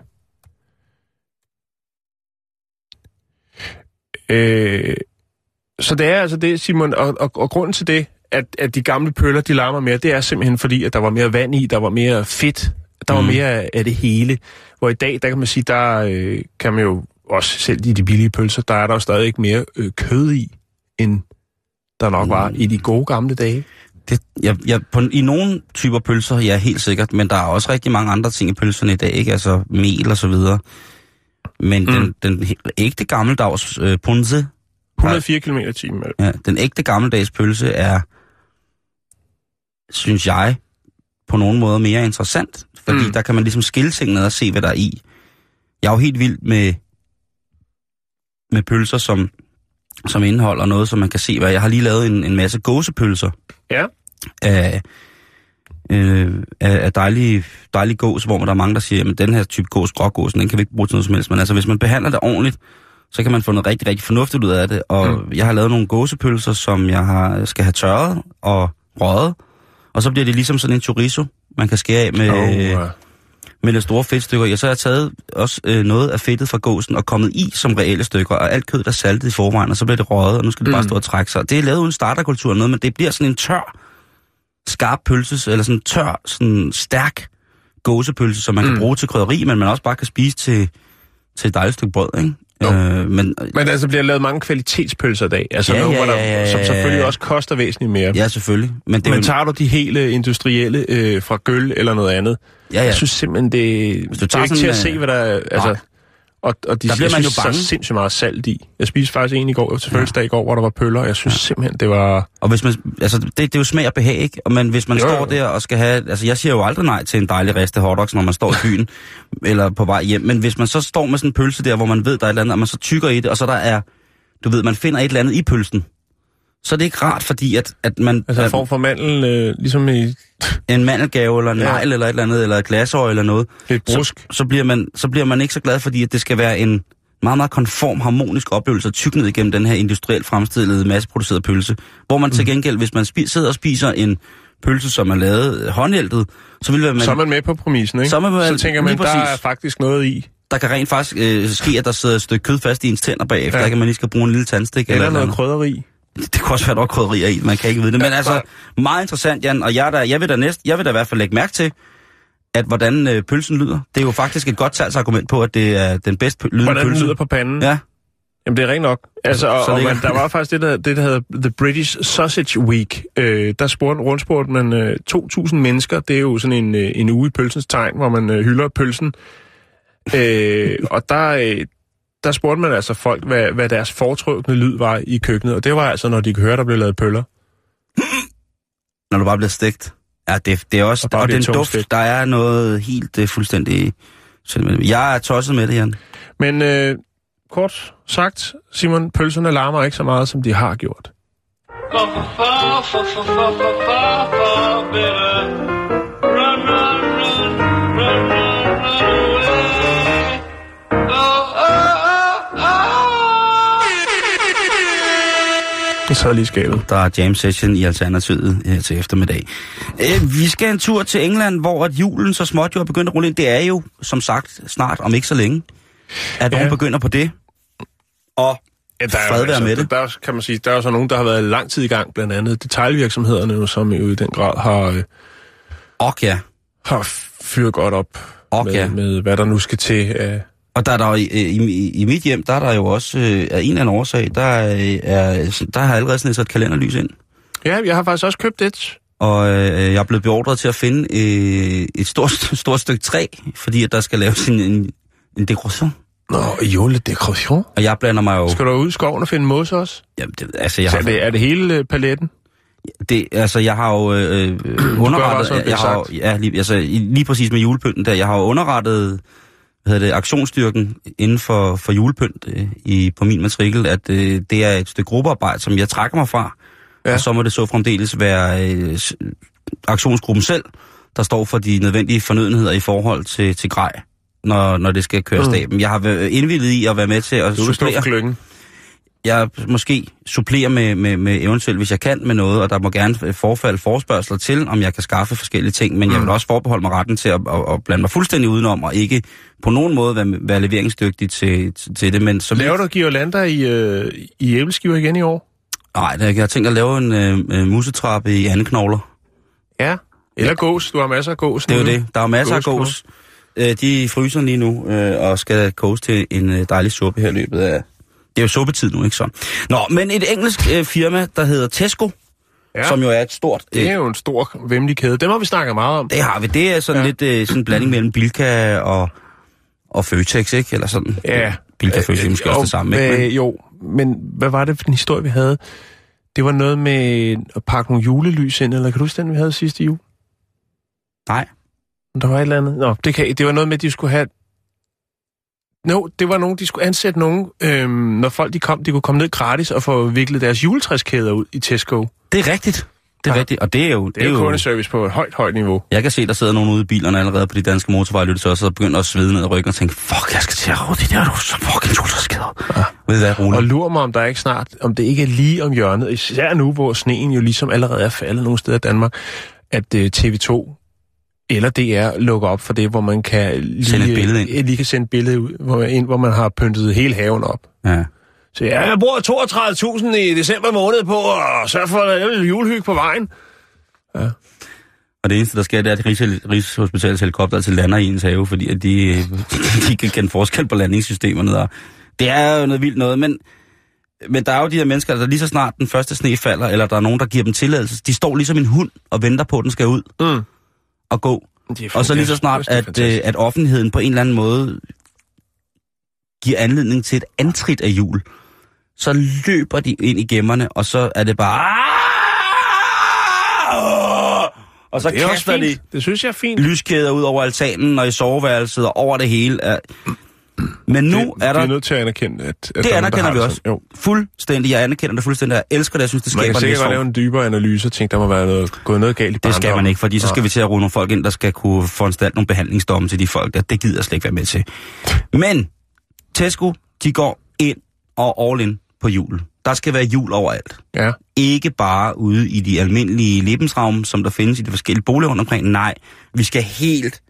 Øh, så det er altså det, Simon, og, og, og grunden til det, at, at de gamle pøller, de larmer mere, det er simpelthen fordi, at der var mere vand i, der var mere fedt, der var Mm. mere af- det hele. Hvor i dag, der kan man sige, der øh, kan man jo også selv i de billige pølser, der er der jo stadig ikke mere øh, kød i, end der nok var i de gode gamle dage. Det, jeg, jeg, på, I nogle typer pølser, ja, helt sikkert, men der er også rigtig mange andre ting i pølserne i dag, ikke? Altså mel og så videre. Men mm. den, den ægte gammeldags øh, punse, 104 km i timen. ja, den ægte gammeldags pølse er, synes jeg, på nogle måder mere interessant. Fordi Mm. der kan man ligesom skille tingene og se, hvad der er i. Jeg er jo helt vild med, med pølser, som, som indeholder noget, som man kan se, hvad jeg har lige lavet en, en masse gåsepølser. Ja. af, øh, af, af dejlige, dejlige gås, hvor der er mange, der siger, at den her type gås, grågås, den kan vi ikke bruge til noget som helst. Men altså, hvis man behandler det ordentligt, så kan man få noget rigtig, rigtig fornuftigt ud af det. Og mm. jeg har lavet nogle gåsepølser, som jeg har, skal have tørret og røget. Og så bliver det ligesom sådan en chorizo, man kan skære af med, oh, med lidt store fedtstykker. Jeg så har jeg taget også øh, noget af fedtet fra gåsen og kommet i som reelle stykker, og alt kød der er saltet i forvejen, og så bliver det røget, og nu skal det mm. bare stå og trække sig. Det er lavet uden starterkultur og noget, men det bliver sådan en tør, skarp pølse, eller sådan en tør, sådan stærk gåsepølse, som man mm. kan bruge til krydderi, men man også bare kan spise til, til et dejligt stykke brød, ikke? Jo. Øh, men Men altså bliver lavet mange kvalitetspølser i dag, altså Ja, nogle, ja, der, ja, ja, som ja, selvfølgelig også koster væsentligt mere. ja, selvfølgelig. Men det er Men jo- tager du de hele industrielle øh, fra gøl eller noget andet, ja, ja. jeg synes simpelthen, det, Hvis det du er tager ikke til at se, hvad der er. Altså, Nej. Og, og de, Der bliver man jo bange. så sindssygt meget salt i. Jeg spiste faktisk en i går til fødselsdag i går, hvor der var pøller, og jeg synes simpelthen, det var... Og hvis man, altså, det, det er jo smag og behag, ikke? Og man, hvis man Jo, står der og skal have, altså jeg siger jo aldrig nej til en dejlig riste hotdogs, når man står i (laughs) byen, eller på vej hjem, men hvis man så står med sådan en pølse der, hvor man ved, der er et eller andet, og man så tykker i det, og så der er, du ved, man finder et eller andet i pølsen, så er det ikke rart, fordi at, at man, Altså en form for mandel, øh, ligesom i (laughs) en mandelgave, eller en Ja. negl, eller et eller andet, eller et glasøje, eller noget, lidt brusk. så, så, bliver man, så bliver man ikke så glad, fordi at det skal være en meget, meget konform, harmonisk oplevelse at tykke ned igennem den her industrielt fremstillede, masseproducerede pølse. Hvor man mm. til gengæld, hvis man spi- sidder og spiser en pølse, som er lavet øh, håndhjæltet, så vil man, så er man med på præmissen, ikke? Så man så tænker man, lige der er præcis. faktisk noget i. der kan rent faktisk øh, ske, at der sidder et stykke kød fast i ens tænder bagefter, Ja. der kan man lige skal bruge en lille tandstik. Eller et noget andet. krydderi. Det kunne også være, var krydderier i, man kan ikke vide det. Men altså, meget interessant, Jan, og jeg, er der, jeg, vil da næst, jeg vil da i hvert fald lægge mærke til, at hvordan øh, pølsen lyder. Det er jo faktisk et godt salgsargument på, at det er den bedst pø- lydende Hvordan pølse. lyder på panden. Ja, Jamen, det er rent nok. Altså, og, og man, der var faktisk det, der, det, der hedder The British Sausage Week. Øh, der spurgte, rundspurgte man øh, 2.000 mennesker. Det er jo sådan en, øh, en uge i pølsens tegn, hvor man øh, hylder pølsen. Øh, og der, øh, der spurgte man altså folk, hvad, hvad deres foretrukne lyd var i køkkenet. Og det var altså, når de kunne høre, der blev lavet pøller. når du bare bliver stegt. Ja, det, det er også, Og bare og, den duft, stegt. der er noget helt uh, fuldstændig... Jeg er tosset med det, Jan. Men øh, kort sagt, Simon, pølserne larmer ikke så meget, som de har gjort. Fa fa fa fa fa fa fa fa baby. Jeg sad lige skabet. Der er jam session i Alternativet her til eftermiddag. Øh, vi skal en tur til England, hvor at julen så småt jo er begyndt at rulle ind. Det er jo, som sagt, snart om ikke så længe, at Ja. nogen begynder på det. Og Ja, der er jo Fred være med det. Der, kan man sige, der er jo så nogen, der har været lang tid i gang, blandt andet detailvirksomhederne, jo, som jo i den grad har, øh, og ja, har fyret godt op Og med, ja. med, hvad der nu skal til. af Og der er der jo, i, i, i mit hjem, der er der jo også, øh, af en eller anden årsag, der, er, er, der har jeg allerede sådan et kalenderlys ind. Ja, jeg har faktisk også købt et. Og øh, jeg er blevet beordret til at finde øh, et stort, (laughs) stort stykke træ, fordi at der skal laves en, en, en dekoration. Nå, juledekoration. Og jeg blander mig jo... Skal du ud i skoven og finde mos også? Jamen, det, altså, jeg Så har, er det, er det hele øh, paletten? det, altså, jeg har jo øh, øh, bare, underrettet... det jeg er har, ja, lige, altså, lige præcis med julepynten der. Jeg har jo underrettet hedder det, aktionsstyrken inden for, for julepynt øh, i, på min matrikel, at øh, det er et stykke gruppearbejde, som jeg trækker mig fra. Ja. Og så må det så fremdeles være øh, aktionsgruppen selv, der står for de nødvendige fornødenheder i forhold til, til grej, når, når det skal køre Mm. staben. Jeg har indvildet i at være med til at Du vil stå supplere kløkken. Jeg måske supplerer med, med, med eventuelt, hvis jeg kan med noget, og der må gerne forfalde forspørgseler til, om jeg kan skaffe forskellige ting, men mm. jeg vil også forbeholde mig retten til at, at, at blande mig fuldstændig udenom, og ikke på nogen måde være, være leveringsdygtig til, til, til det. Men så Laver du girlander i, øh, i æbleskiver igen i år? Nej, jeg har tænkt at lave en øh, musetrappe i andeknogler. Ja. Eller gås. Du har masser af gås Det er jo det. Der er masser af Gåsknogle. gås. Øh, de fryser lige nu, øh, og skal koges til en øh, dejlig suppe her løbet af... Det er jo suppetid nu, ikke så? Nå, men et engelsk øh, firma, der hedder Tesco, Ja. som jo er et stort... øh, Det er jo en stor, vemmelig kæde. Dem har vi snakket meget om. Det har vi. Det er sådan Ja. lidt øh, sådan en blanding mellem Bilka og, og Føtex, ikke? Eller sådan. Ja. Bilka og Føtex er måske også det samme, ikke? Øh, Men, jo, men hvad var det for en historie, vi havde? Det var noget med at pakke nogle julelys ind, eller kan du huske den, vi havde sidste jul? nej. Der var et eller andet. Nå, det, kan, det var noget med, at de skulle have... No, det var nogen, de skulle ansætte nogen, øhm, når folk de kom, de kunne komme ned gratis og få viklet deres juletræskæder ud i Tesco. Det er rigtigt. Det er Ja. rigtigt. Og det er jo... Det er jo kundeservice på et højt, højt niveau. Jeg kan se, der sidder nogen ude i bilerne allerede på de danske motorveje, lytter os, og begynder at svede ned ad ryggen og tænke, fuck, jeg skal til at råde det der, du så fucking juletræskæder. Ja. Ved hvad, Rune? Og lurer mig, om der ikke snart, om det ikke er lige om hjørnet, især nu, hvor sneen jo ligesom allerede er faldet nogle steder i Danmark, at øh, TV2 eller DR lukker op for det, hvor man kan lige, Sende et billede ind. øh, lige kan sende et billede ud, hvor man, ind, hvor man har pyntet hele haven op. Ja. Så ja, jeg bruger 32.000 i december måned på at sørge for at julehygge på vejen. Og det eneste, der sker, det er, at Rigs- Rigshospitalets helikopter altså lander i ens have, fordi at de, (clears throat) de kan kende forskel på landingssystemerne. Og det er jo noget vildt noget, men, men der er jo de her mennesker, der lige så snart den første sne falder, eller der er nogen, der giver dem tilladelse, de står ligesom en hund og venter på, at den skal ud Mm. Og gå. Og så lige så snart, at, øh, at offentligheden på en eller anden måde giver anledning til et antrit af jul, så løber de ind i gemmerne, og så er det bare... Og så det er kaster de. Det synes jeg er fint. lyskæder ud over altanen og i soveværelset og over det hele. Men nu det, er Vi der... er nødt til at anerkende, at, at Det der er der anerkender har vi også. Jo. Fuldstændig. Jeg anerkender det fuldstændig. Jeg elsker det. Jeg synes, det Man skaber kan en sikkert godt lave en dybere analyse og tænke, der må være noget, gået noget galt i Det skal man ikke, fordi så skal vi til at rulle nogle folk ind, der skal kunne foranstalte nogle behandlingsdomme til de folk der. Det gider jeg slet ikke være med til. Men Tesco, de går ind og all in på jul. Der skal være jul overalt. Ja. Ikke bare ude i de almindelige lebensraum, som der findes i de forskellige boliger rundt omkring. Nej, vi skal helt,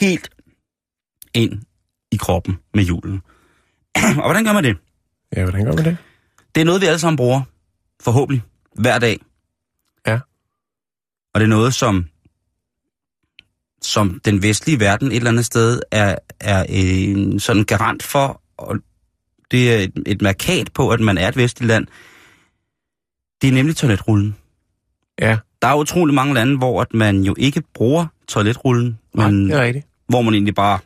helt ind i kroppen med julen. (clears throat) og hvordan gør man det? ja, hvordan gør man det? Det er noget, vi alle sammen bruger. Forhåbentlig. Hver dag. Ja. Og det er noget, som, som den vestlige verden et eller andet sted er, er en sådan garant for. Og det er et, et markat på, at man er et vestligt land. Det er nemlig toiletrullen. Ja. Der er utrolig mange lande, hvor at man jo ikke bruger toiletrullen, Nej, men det er rigtigt. hvor man egentlig bare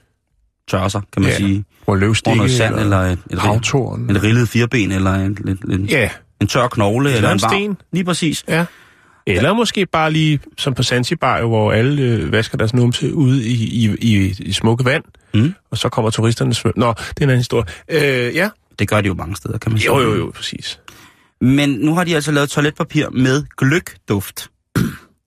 tørrer sig, kan man Ja. ja. sige. Bruger løvstikke noget sand, eller et, et, havtorn. et rillet fireben, eller en, en, en, Ja, en tør knogle, Eller eller, en sten. Lige præcis. ja. Eller måske bare lige, som på Zanzibar, hvor alle øh, vasker deres numse ude i, i, i, i smukke vand, Mm. og så kommer turisterne svøm. Nå, det er en anden historie. Øh, ja, Det gør de jo mange steder, kan man sige. jo, jo, jo, præcis. Men nu har de altså lavet toiletpapir med gløgduft.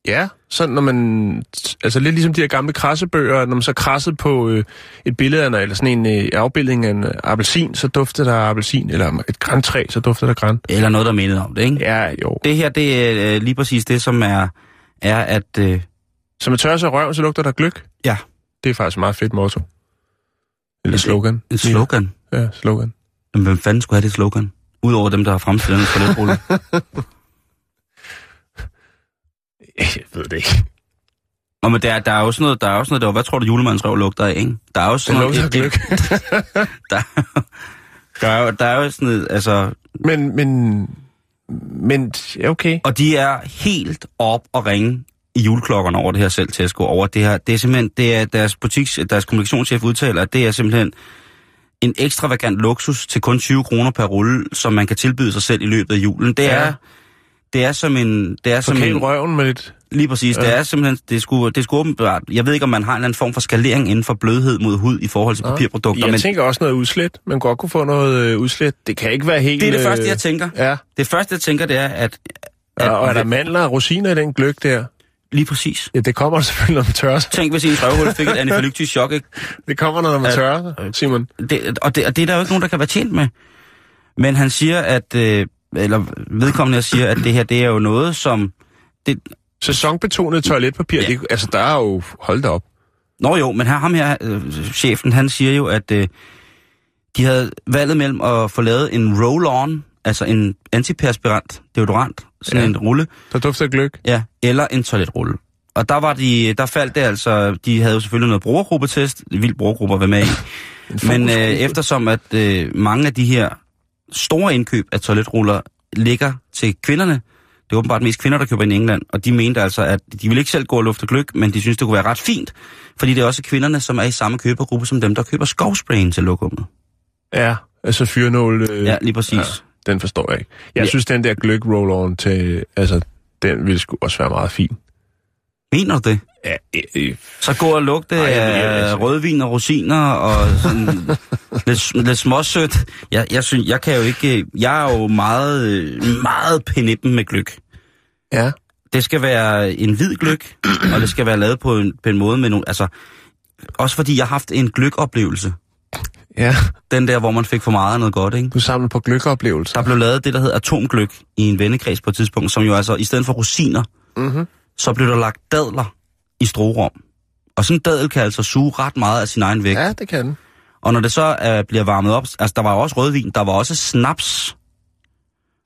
Ja, så når man, altså lidt ligesom de her gamle krassebøger, når man så krassede på øh, et billede af, eller sådan en øh, afbildning af en appelsin, så duftede der appelsin, eller et græntræ, så duftede der græn. Eller noget, der mindede om det, ikke? Ja, jo. Det her, det er øh, lige præcis det, som er, er at... Øh, Så man tørrer sig i røven, så lugter der gløk. Ja. Det er faktisk et meget fedt motto. Eller slogan. en slogan. Ja, slogan. Men hvem fanden skulle have det slogan? Udover dem, der har fremstillet den toiletrulle. (laughs) (laughs) Jeg ved det ikke. Nå, men der, der er jo sådan noget, der er sådan noget, der, hvad tror du julemandens røv lugter af, ikke? Der er jo Det noget, lugter gløk. (laughs) der, der, er jo, der er jo sådan noget, altså, Men, men men ja, okay. Og de er helt op og ringe i juleklokkerne over det her selv Tesco, over det her. Det er simpelthen, det er deres butiks, deres kommunikationschef udtaler, at det er simpelthen en ekstravagant luksus til kun 20 kroner per rulle, som man kan tilbyde sig selv i løbet af julen. Det Ja. er, det er som en... Det er som en, røven med lidt... Lige præcis. Ja. Det er simpelthen, det er, sgu, det er sgu åbenbart. Jeg ved ikke, om man har en eller anden form for skalering inden for blødhed mod hud i forhold til papirprodukter, Jeg men tænker også noget udslet. Man godt kunne få noget øh, udslet. Det kan ikke være helt... det er det øh, første, jeg tænker. Ja. Det første, jeg tænker, det er, at... at Og, og er der mandler og rosiner i den gløk der? Lige præcis. Ja, det kommer selvfølgelig, når man tørrer sig. Tænk, hvis ens røvhul fik et anafylaktisk chok, ikke? Det kommer, når man Ja. tørrer sig, Simon. Det, og, det, og det er der jo ikke nogen, der kan være tjent med. Men han siger, at... Øh, eller vedkommende siger, at det her, det er jo noget, som... Det, Sæsonbetonet toiletpapir, Ja. det, altså der er jo... Hold da op. Nå jo, men her, ham her, øh, chefen, han siger jo, at øh, de havde valget mellem at få lavet en roll-on, altså en antiperspirant, deodorant, sådan Ja. en rulle, Der dufter gløk. ja, eller en toiletrulle. Og der var de, der faldt det altså, de havde jo selvfølgelig noget brugergruppetest, vild brugergruppe at være med i. (laughs) Men øh, eftersom at øh, mange af de her store indkøb af toiletruller ligger til kvinderne, det er åbenbart mest kvinder, der køber i England, og de mente altså, at de ville ikke selv gå og lufte gløk, men de synes, det kunne være ret fint, fordi det er også kvinderne, som er i samme købergruppe som dem, der køber skovsprayen til lokummet. Ja, altså fyrenål. Øh, Ja, lige præcis. Ja, den forstår jeg ikke. Jeg Ja. synes, den der gløk roll-on til... Altså, den ville sgu også være meget fin. Mener du det? Ja, øh, øh, Så gå og lugte Ej, af altså- rødvin og rosiner og sådan (laughs) lidt, lidt småsødt. Jeg, jeg, synes, jeg kan jo ikke... Jeg er jo meget, øh, meget penippen med gløk. ja. Det skal være en hvid gløk, og det skal være lavet på en, på en måde med nogle... Altså, også fordi jeg har haft en gløkoplevelse. Ja, Den der, hvor man fik for meget af noget godt, ikke? du samler på gløkoplevelser. Der blev lavet det, der hedder atomgløk i en vennekreds på et tidspunkt, som jo altså, i stedet for rosiner, Mm-hmm. Så blev der lagt dadler i strorum. Og sådan en dadel kan altså suge ret meget af sin egen vægt. Ja, det kan den. Og når det så uh, bliver varmet op, altså der var også rødvin, der var også snaps.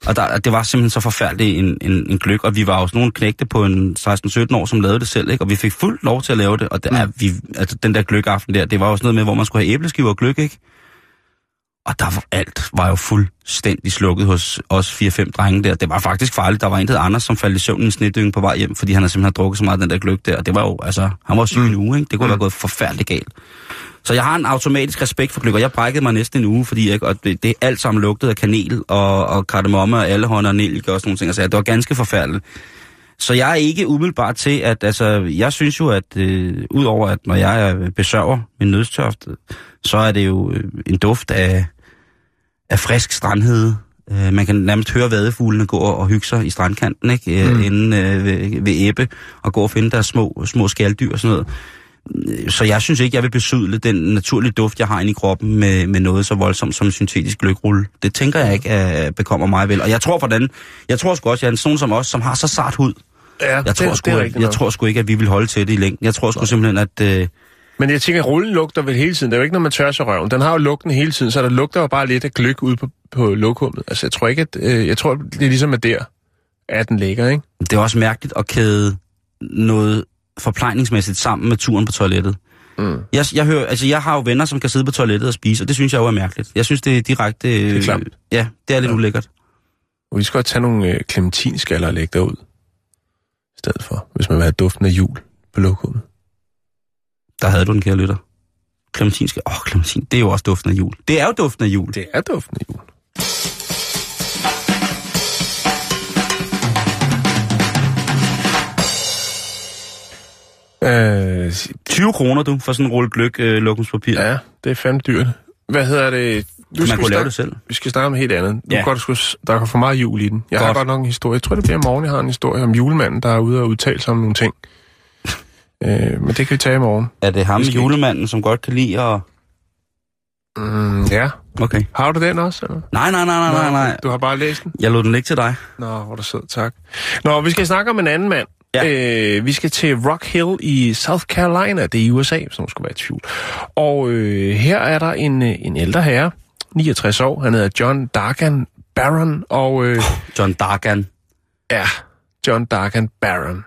Og der, det var simpelthen så forfærdeligt en, en, en gløk, og vi var sådan nogle knægte på en 16-17 år, som lavede det selv, ikke? og vi fik fuldt lov til at lave det, og det er, vi, altså, den der gløkaften der, det var sådan noget med, hvor man skulle have æbleskiver og gløk, ikke? Og der var alt var jo fuldstændig slukket hos os 4-5 drenge der. Det var faktisk farligt. Der var hed Anders, som faldt i søvn i en snedynge på vej hjem, fordi han havde simpelthen drukket så meget af den der gløk der. Og det var jo, altså, han var syg en uge, ikke? Det kunne mm. være gået forfærdeligt galt. Så jeg har en automatisk respekt for gløk, og jeg brækkede mig næsten en uge, fordi jeg, og det, det alt sammen lugtede af kanel og, og kardemomme og alle hånder og nellike og sådan nogle ting. Altså, det var ganske forfærdeligt. Så jeg er ikke umiddelbart til, at altså, jeg synes jo, at øh, udover at når jeg er besørger min nødstørft, så er det jo øh, en duft af, af frisk strandhede. Øh, man kan nærmest høre vadefuglene gå og hygge sig i strandkanten, ikke? Øh, mm. Inden øh, ved, ved Ebbe, og gå og finde deres små, små skalddyr og sådan noget. Øh, Så jeg synes ikke, jeg vil besydle den naturlige duft, jeg har inde i kroppen med, med noget så voldsomt som syntetisk gløkrulle. Det tænker jeg ikke uh, bekommer mig vel. Og jeg tror, hvordan, jeg tror sgu også, jeg er en sådan som os, som har så sart hud. Ja, Jeg tror, sgu, det er jeg, jeg tror sgu ikke, at vi vil holde til det i længden. Jeg tror sgu simpelthen, at... Øh, Men jeg tænker, at rullen lugter vel hele tiden. Det er jo ikke, når man tørrer sig røven. Den har jo lugten hele tiden, så der lugter jo bare lidt af gløk ude på, på lokummet. Altså, jeg tror ikke, at... Øh, jeg tror, det er ligesom, at der er den ligger, ikke? det er også mærkeligt at kæde noget forplejningsmæssigt sammen med turen på toilettet. Mm. Jeg, jeg, hører, altså, jeg har jo venner, som kan sidde på toilettet og spise, og det synes jeg jo er mærkeligt. Jeg synes, det er direkte... Øh, Det er klamt. Ja, det er lidt ja. ulækkert. Og vi skal godt tage nogle øh, clementinskaller og lægge derud. I stedet for, hvis man vil have duften af jul på lokummet. Der havde du den, kære lytter. Clementinske. Åh, oh, clementin. Det er jo også duften af jul. Det er jo duften af jul. Det er duften af jul. Øh, 20 kroner, du, for sådan en rulle gløk øh, lokumspapir. ja, det er fandme dyrt. Hvad hedder det? Nu Man kunne lave det selv. Vi skal snakke om helt andet. Nu Ja. godt, sgu, der er for meget jul i den. Jeg godt. har godt nok en historie. Jeg tror, det bliver i morgen, jeg har en historie om julemanden, der er ude og udtale sig om nogle ting. Øh, men det kan vi tage i morgen. Er det ham, skal julemanden, som godt kan lide at... Mm, ja. Okay. Har du den også? Eller? Nej, nej, nej, nej, nej, nej. Du har bare læst den? Jeg lod den ligge til dig. Nå, hvor du sød, tak. Nå, vi skal snakke om en anden mand. Ja. Øh, vi skal til Rock Hill i South Carolina, det er i USA, hvis nogen skulle være i tvivl. Og øh, her er der en, øh, en ældre herre, 69 år, han hedder John Dargan Barron, og øh, John Dargan. ja, John Dargan Barron.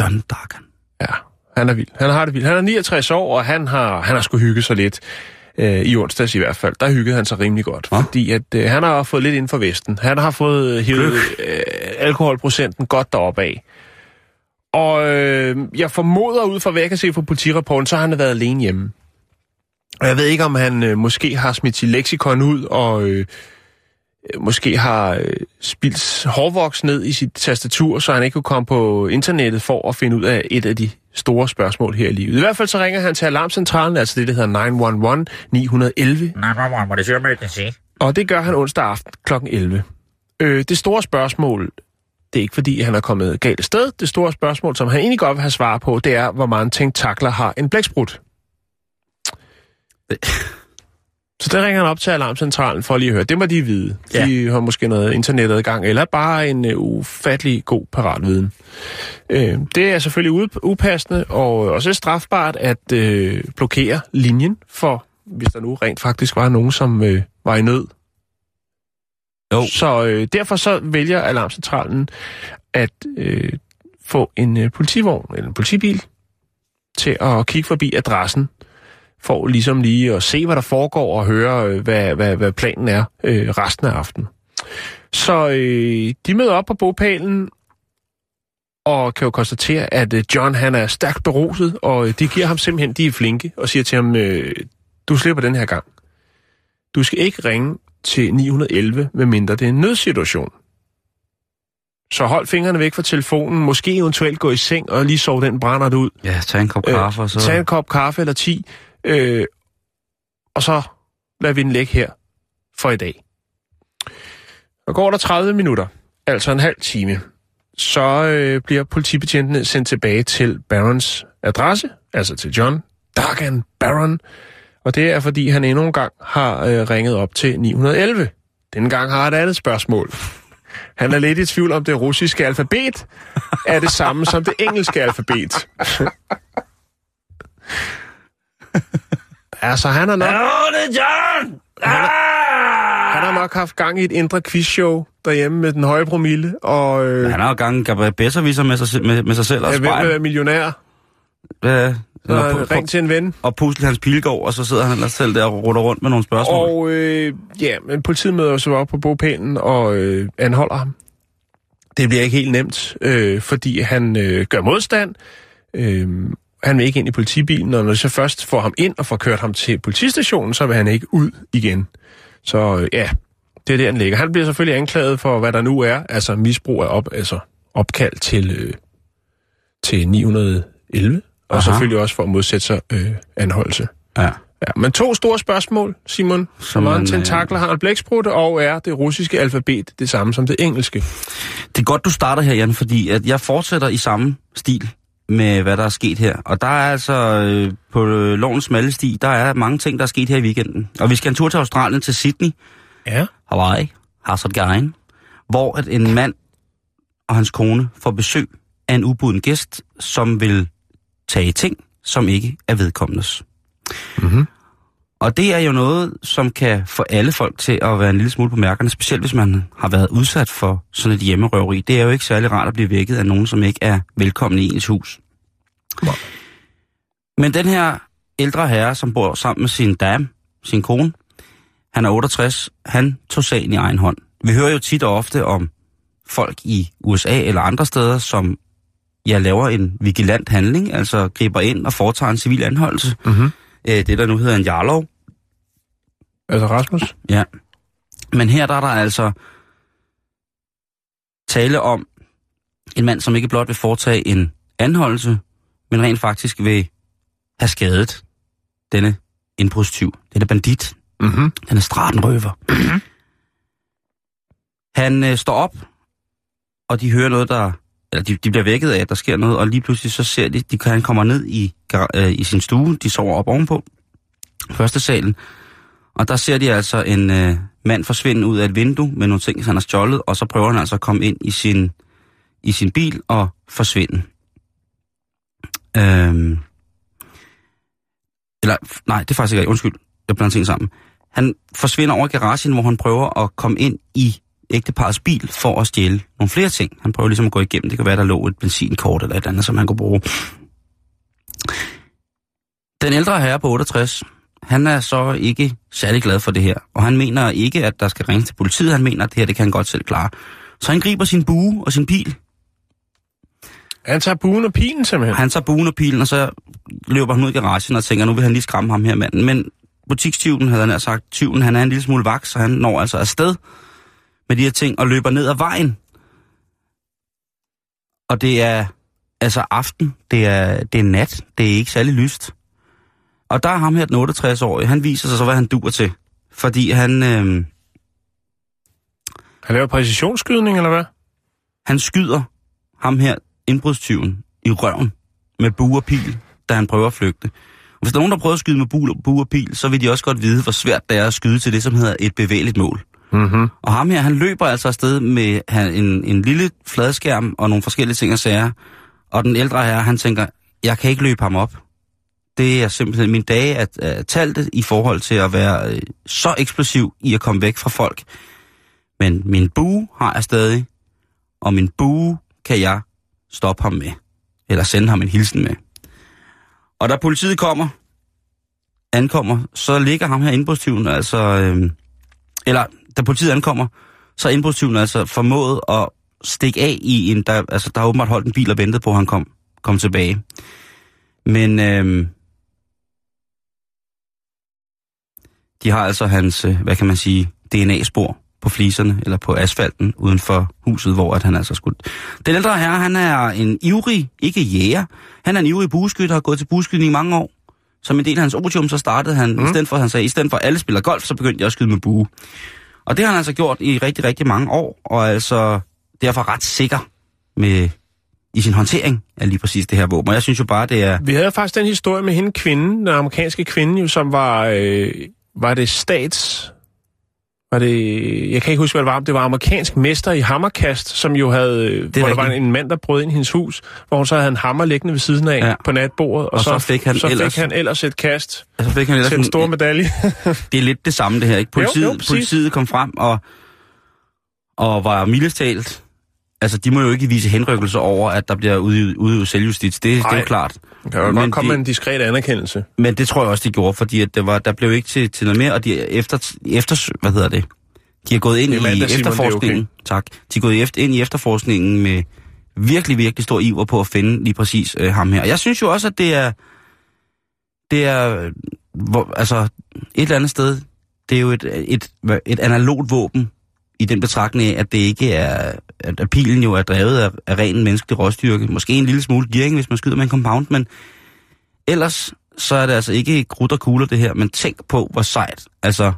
John Dargan. Ja, han er vild. Han har det vildt. Han er 69 år, og han har, han har sgu hygget sig lidt. Øh, I onsdags i hvert fald. Der hyggede han sig rimelig godt. Nå. Fordi at øh, han har fået lidt inden for Vesten. Han har fået øh, hivet øh, alkoholprocenten godt deroppe af. Og øh, jeg formoder ud fra, hvad jeg kan se fra politirapporten, så har han været alene hjemme. Og jeg ved ikke, om han øh, måske har smidt sit leksikon ud, og øh, øh, måske har øh, spildt hårvoks ned i sit tastatur, så han ikke kunne komme på internettet for at finde ud af et af de store spørgsmål her i livet. I hvert fald så ringer han til alarmcentralen, altså det, der hedder 911 911, Nej, mamma, what is your emergency? og det gør han onsdag aften kl. 11. Øh, det store spørgsmål, det er ikke fordi, han er kommet galt sted. Det store spørgsmål, som han egentlig godt vil have svar på, det er, hvor mange tentakler har en blæksprut. (laughs) Så der ringer han op til alarmcentralen for lige at høre. Det må de vide. Ja. De har måske noget internetadgang, eller bare en uh, ufattelig god paratviden. Øh, det er selvfølgelig upassende, og også strafbart at øh, blokere linjen for, hvis der nu rent faktisk var nogen, som øh, var i nød. Jo. Så øh, derfor så vælger alarmcentralen at øh, få en øh, politivogn eller en politibil til at kigge forbi adressen, for ligesom lige at se, hvad der foregår, og høre, øh, hvad, hvad, hvad planen er øh, resten af aftenen. Så øh, de møder op på bogpælen, og kan jo konstatere, at øh, John han er stærkt beruset, og øh, de giver ham simpelthen, de er flinke, og siger til ham, øh, du slipper den her gang. Du skal ikke ringe til 911, medmindre det er en nødsituation. Så hold fingrene væk fra telefonen, måske eventuelt gå i seng og lige sove den brænder ud. Ja, tag en kop kaffe, og så... Tag en kop kaffe eller 10, øh, og så lader vi den ligge her for i dag. Og går der 30 minutter, altså en halv time, så øh, bliver politibetjentene sendt tilbage til Barons adresse, altså til John Dagan Baron, og det er fordi han endnu en gang har øh, ringet op til 911. Denne gang har han et andet spørgsmål. Han er lidt i tvivl om det russiske alfabet er det samme som det engelske alfabet altså, han har nok, Åh, det er John! han har nok haft gang i et indre quizshow derhjemme med den høje promille, og øh, Han har jo gang Gabriel Besserwisser med sig, med, med sig selv og er ved at spejl. være millionær, Ja, han ring til en ven. og pusle hans pilgård, og så sidder han ellers selv der og rutter rundt med nogle spørgsmål. Og øh, ja, men politiet møder så op på bogpælen og øh, anholder ham. Det bliver ikke helt nemt, øh, fordi han øh, gør modstand. Øh, han vil ikke ind i politibilen, og når de så først får ham ind og får kørt ham til politistationen, så vil han ikke ud igen. Så øh, ja, det er der, han ligger. Han bliver selvfølgelig anklaget for, hvad der nu er, altså misbrug af op, altså opkald til, øh, til 911, og Aha. selvfølgelig også for at modsætte sig øh, anholdelse. Ja. Ja, men to store spørgsmål, Simon. Hvor mange man, øh, tentakler har en blæksprut, og er det russiske alfabet det samme som det engelske? Det er godt, du starter her, Jan, fordi at jeg fortsætter i samme stil med, hvad der er sket her. Og der er altså øh, på øh, lovens smalle sti, der er mange ting, der er sket her i weekenden. Og vi skal en tur til Australien, til Sydney, Ja. Hawaii, Hazardgain, hvor at en mand og hans kone får besøg af en ubuden gæst, som vil tage ting, som ikke er vedkommendes. Mhm. Og det er jo noget, som kan få alle folk til at være en lille smule på mærkerne, specielt hvis man har været udsat for sådan et hjemmerøveri. Det er jo ikke særlig rart at blive vækket af nogen, som ikke er velkommen i ens hus. Men den her ældre herre, som bor sammen med sin dame, sin kone, han er 68, han tog sagen i egen hånd. Vi hører jo tit og ofte om folk i USA eller andre steder, som ja, laver en vigilant handling, altså griber ind og foretager en civil anholdelse. Mhm. Øh, det, der nu hedder en jarlov. Altså Rasmus? Ja. Men her der er der altså tale om en mand, som ikke blot vil foretage en anholdelse, men rent faktisk vil have skadet denne indbrudstyv, denne bandit, Mhm. denne stratenrøver. Han øh, står op, og de hører noget, der... Eller de, de bliver vækket af, at der sker noget, og lige pludselig så ser de, de han kommer ned i, øh, i sin stue, de sover op ovenpå, første salen, og der ser de altså en øh, mand forsvinde ud af et vindue med nogle ting, han har stjålet, og så prøver han altså at komme ind i sin, i sin bil og forsvinde. Øhm, eller, nej, det er faktisk ikke, undskyld, jeg blander ting sammen. Han forsvinder over garagen, hvor han prøver at komme ind i ægteparets bil for at stjæle nogle flere ting. Han prøver ligesom at gå igennem. Det kan være, der lå et benzinkort eller et andet, som han kunne bruge. Den ældre herre på 68, han er så ikke særlig glad for det her. Og han mener ikke, at der skal ringe til politiet. Han mener, at det her, det kan han godt selv klare. Så han griber sin bue og sin pil. Han tager buen og pilen simpelthen. Han tager buen og pilen, og så løber han ud i garagen og tænker, nu vil han lige skræmme ham her manden. Men butikstyven, havde han sagt, tyven, han er en lille smule vaks, så han når altså afsted med de her ting og løber ned ad vejen. Og det er altså aften, det er, det er nat, det er ikke særlig lyst. Og der er ham her, den 68-årige, han viser sig så, hvad han duer til. Fordi han, øh, Han laver præcisionsskydning, eller hvad? han skyder ham her, indbrudstyven, i røven med bue og pil, da han prøver at flygte. Og hvis der er nogen, der prøver at skyde med bue, bue og pil, så vil de også godt vide, hvor svært det er at skyde til det, som hedder et bevægeligt mål. Mm-hmm. Og ham her, han løber altså afsted med han, en, en lille fladskærm og nogle forskellige ting og sager. Og den ældre her, han tænker, jeg kan ikke løbe ham op. Det er simpelthen min dage at, at talte i forhold til at være øh, så eksplosiv i at komme væk fra folk. Men min bue har jeg stadig, og min bue kan jeg stoppe ham med. Eller sende ham en hilsen med. Og da politiet kommer, ankommer, så ligger ham her indbrudstyven, altså... Øh, eller da politiet ankommer, så er indbrudstyven altså formået at stikke af i en... Der, altså, der har åbenbart holdt en bil og ventet på, at han kom, kom tilbage. Men øh, de har altså hans, øh, hvad kan man sige, DNA-spor på fliserne, eller på asfalten uden for huset, hvor at han altså skulle... Den ældre herre, han er en ivrig, ikke jæger, han er en ivrig bueskytter, har gået til bueskydning i mange år. Som en del af hans otium, så startede han, mm. i stedet for, han sagde, i stedet for alle spiller golf, så begyndte jeg at skyde med bue. Og det har han altså gjort i rigtig, rigtig mange år, og er altså derfor ret sikker med, i sin håndtering af lige præcis det her våben. Og jeg synes jo bare, det er... Vi havde faktisk den historie med hende kvinden, den amerikanske kvinde, jo, som var, øh, var det stats... Var det, jeg kan ikke huske, hvad det var. Det var amerikansk mester i hammerkast, som jo havde... Det hvor der var rigtigt. en mand, der brød ind i hendes hus, hvor hun så havde en hammer liggende ved siden af Ja. på natbordet. Og så fik han så ellers- fik han ellers et kast Altså fik han ellers til en stor medalje. (laughs) det er lidt det samme det her, ikke? Politiet, Jo, jo, præcis. politiet kom frem og, og var mildest talt... Altså, de må jo ikke vise henrykkelse over, at der bliver udøvet, udøvet selvjustits. Det, det er jo klart. Der var Men godt komme de- med en diskret anerkendelse. Men det tror jeg også, de gjorde, fordi at det var, der blev ikke til, til noget mere, og de efter, efter hvad hedder det, de har gået ind er i mandag, Simon, det er efterforskningen. Tak. De er gået efter, ind i efterforskningen med virkelig, virkelig stor iver på at finde lige præcis øh, ham her. Og jeg synes jo også, at det er, det er, hvor, altså, et eller andet sted, det er jo et, et, et analogt våben i den betragtning af, at det ikke er, at pilen jo er drevet af, af ren menneskelig råstyrke. Måske en lille smule gearing, hvis man skyder med en compound, men ellers så er det altså ikke krudt og kugler det her, men tænk på, hvor sejt. Altså,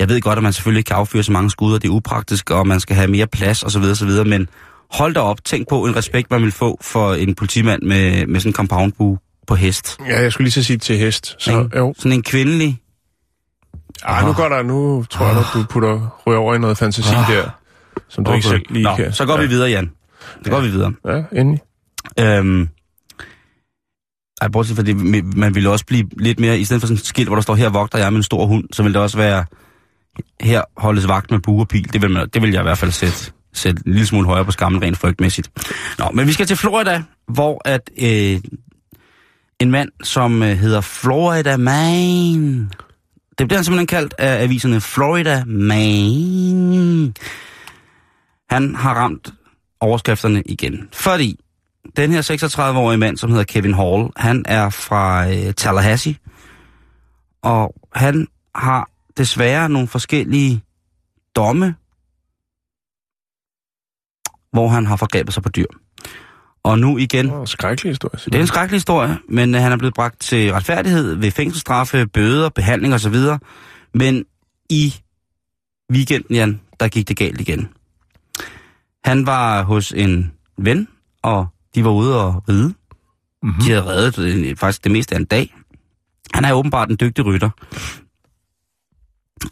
jeg ved godt, at man selvfølgelig ikke kan affyre så mange skud, og det er upraktisk, og man skal have mere plads osv. osv., men hold da op, tænk på en respekt, man vil få for en politimand med, med sådan en compoundbue på hest. Ja, jeg skulle lige så sige til hest. Så, Ikke? jo. Sådan en kvindelig. Ej, nu går der, nu tror jeg, at du putter ryger over i noget fantasi Ah. der, som du ikke selv lige Nå, kan. så går ja. vi videre, Jan. Så går vi videre. Ja, endelig. Øhm, ej, bortset det, man ville også blive lidt mere, i stedet for sådan et skilt, hvor der står, her vogter jeg med en stor hund, så ville det også være, her holdes vagt med bue og pil. Det vil, man, det vil jeg i hvert fald sætte, sætte en lille smule højere på skammen rent frygtmæssigt. Nå, men vi skal til Florida, hvor at øh, en mand, som øh, hedder Florida Man, det bliver han simpelthen kaldt af aviserne Florida Man. Han har ramt overskrifterne igen. Fordi den her 36-årige mand, som hedder Kevin Hall, han er fra øh, Tallahassee. Og han har desværre nogle forskellige domme, hvor han har forgrebet sig på dyr. Og nu igen, Oh, skrækkelig historie. det er en skrækkelig historie, men øh, han er blevet bragt til retfærdighed ved fængselsstraffe, bøder, behandling osv. Men i weekenden, Jan, der gik det galt igen. Han var hos en ven, og de var ude og ride. Mm-hmm. De havde reddet øh, faktisk det meste af en dag. Han er åbenbart en dygtig rytter.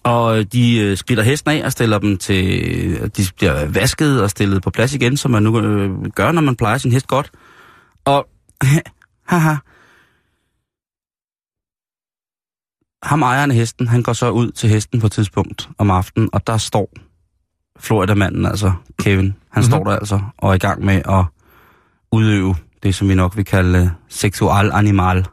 Og de øh, skrider hesten af og stiller dem til... De bliver vasket og stillet på plads igen, som man nu øh, gør, når man plejer sin hest godt. Og... (laughs) haha. Ham ejeren af hesten, han går så ud til hesten på et tidspunkt om aftenen, og der står Florida-manden, altså Kevin, han mm-hmm. står der altså og er i gang med at udøve det, som vi nok vil kalde øh, seksual animal.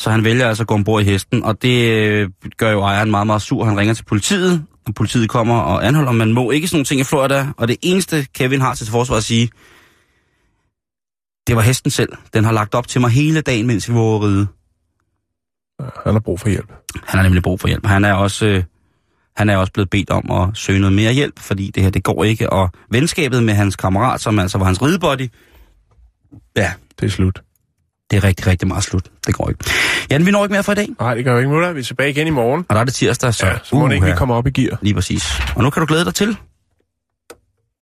Så han vælger altså at gå ombord i hesten, og det øh, gør jo ejeren meget, meget sur. Han ringer til politiet, og politiet kommer og anholder. Man må ikke sådan nogle ting i Florida, og det eneste Kevin har til forsvar at sige, det var hesten selv. Den har lagt op til mig hele dagen, mens vi var ride. Han har brug for hjælp. Han har nemlig brug for hjælp. Han er også, øh, han er også blevet bedt om at søge noget mere hjælp, fordi det her, det går ikke. Og venskabet med hans kammerat, som altså var hans ridebody, ja, Det er slut. Det er rigtig, rigtig meget slut. Det går ikke. Jan, vi når ikke mere for i dag, Nej, det gør jo ikke mutter. Vi er tilbage igen i morgen. og der er det tirsdag, så, Ja, så må det ikke uha. lige komme op i gear. Lige præcis. Og nu kan du glæde dig til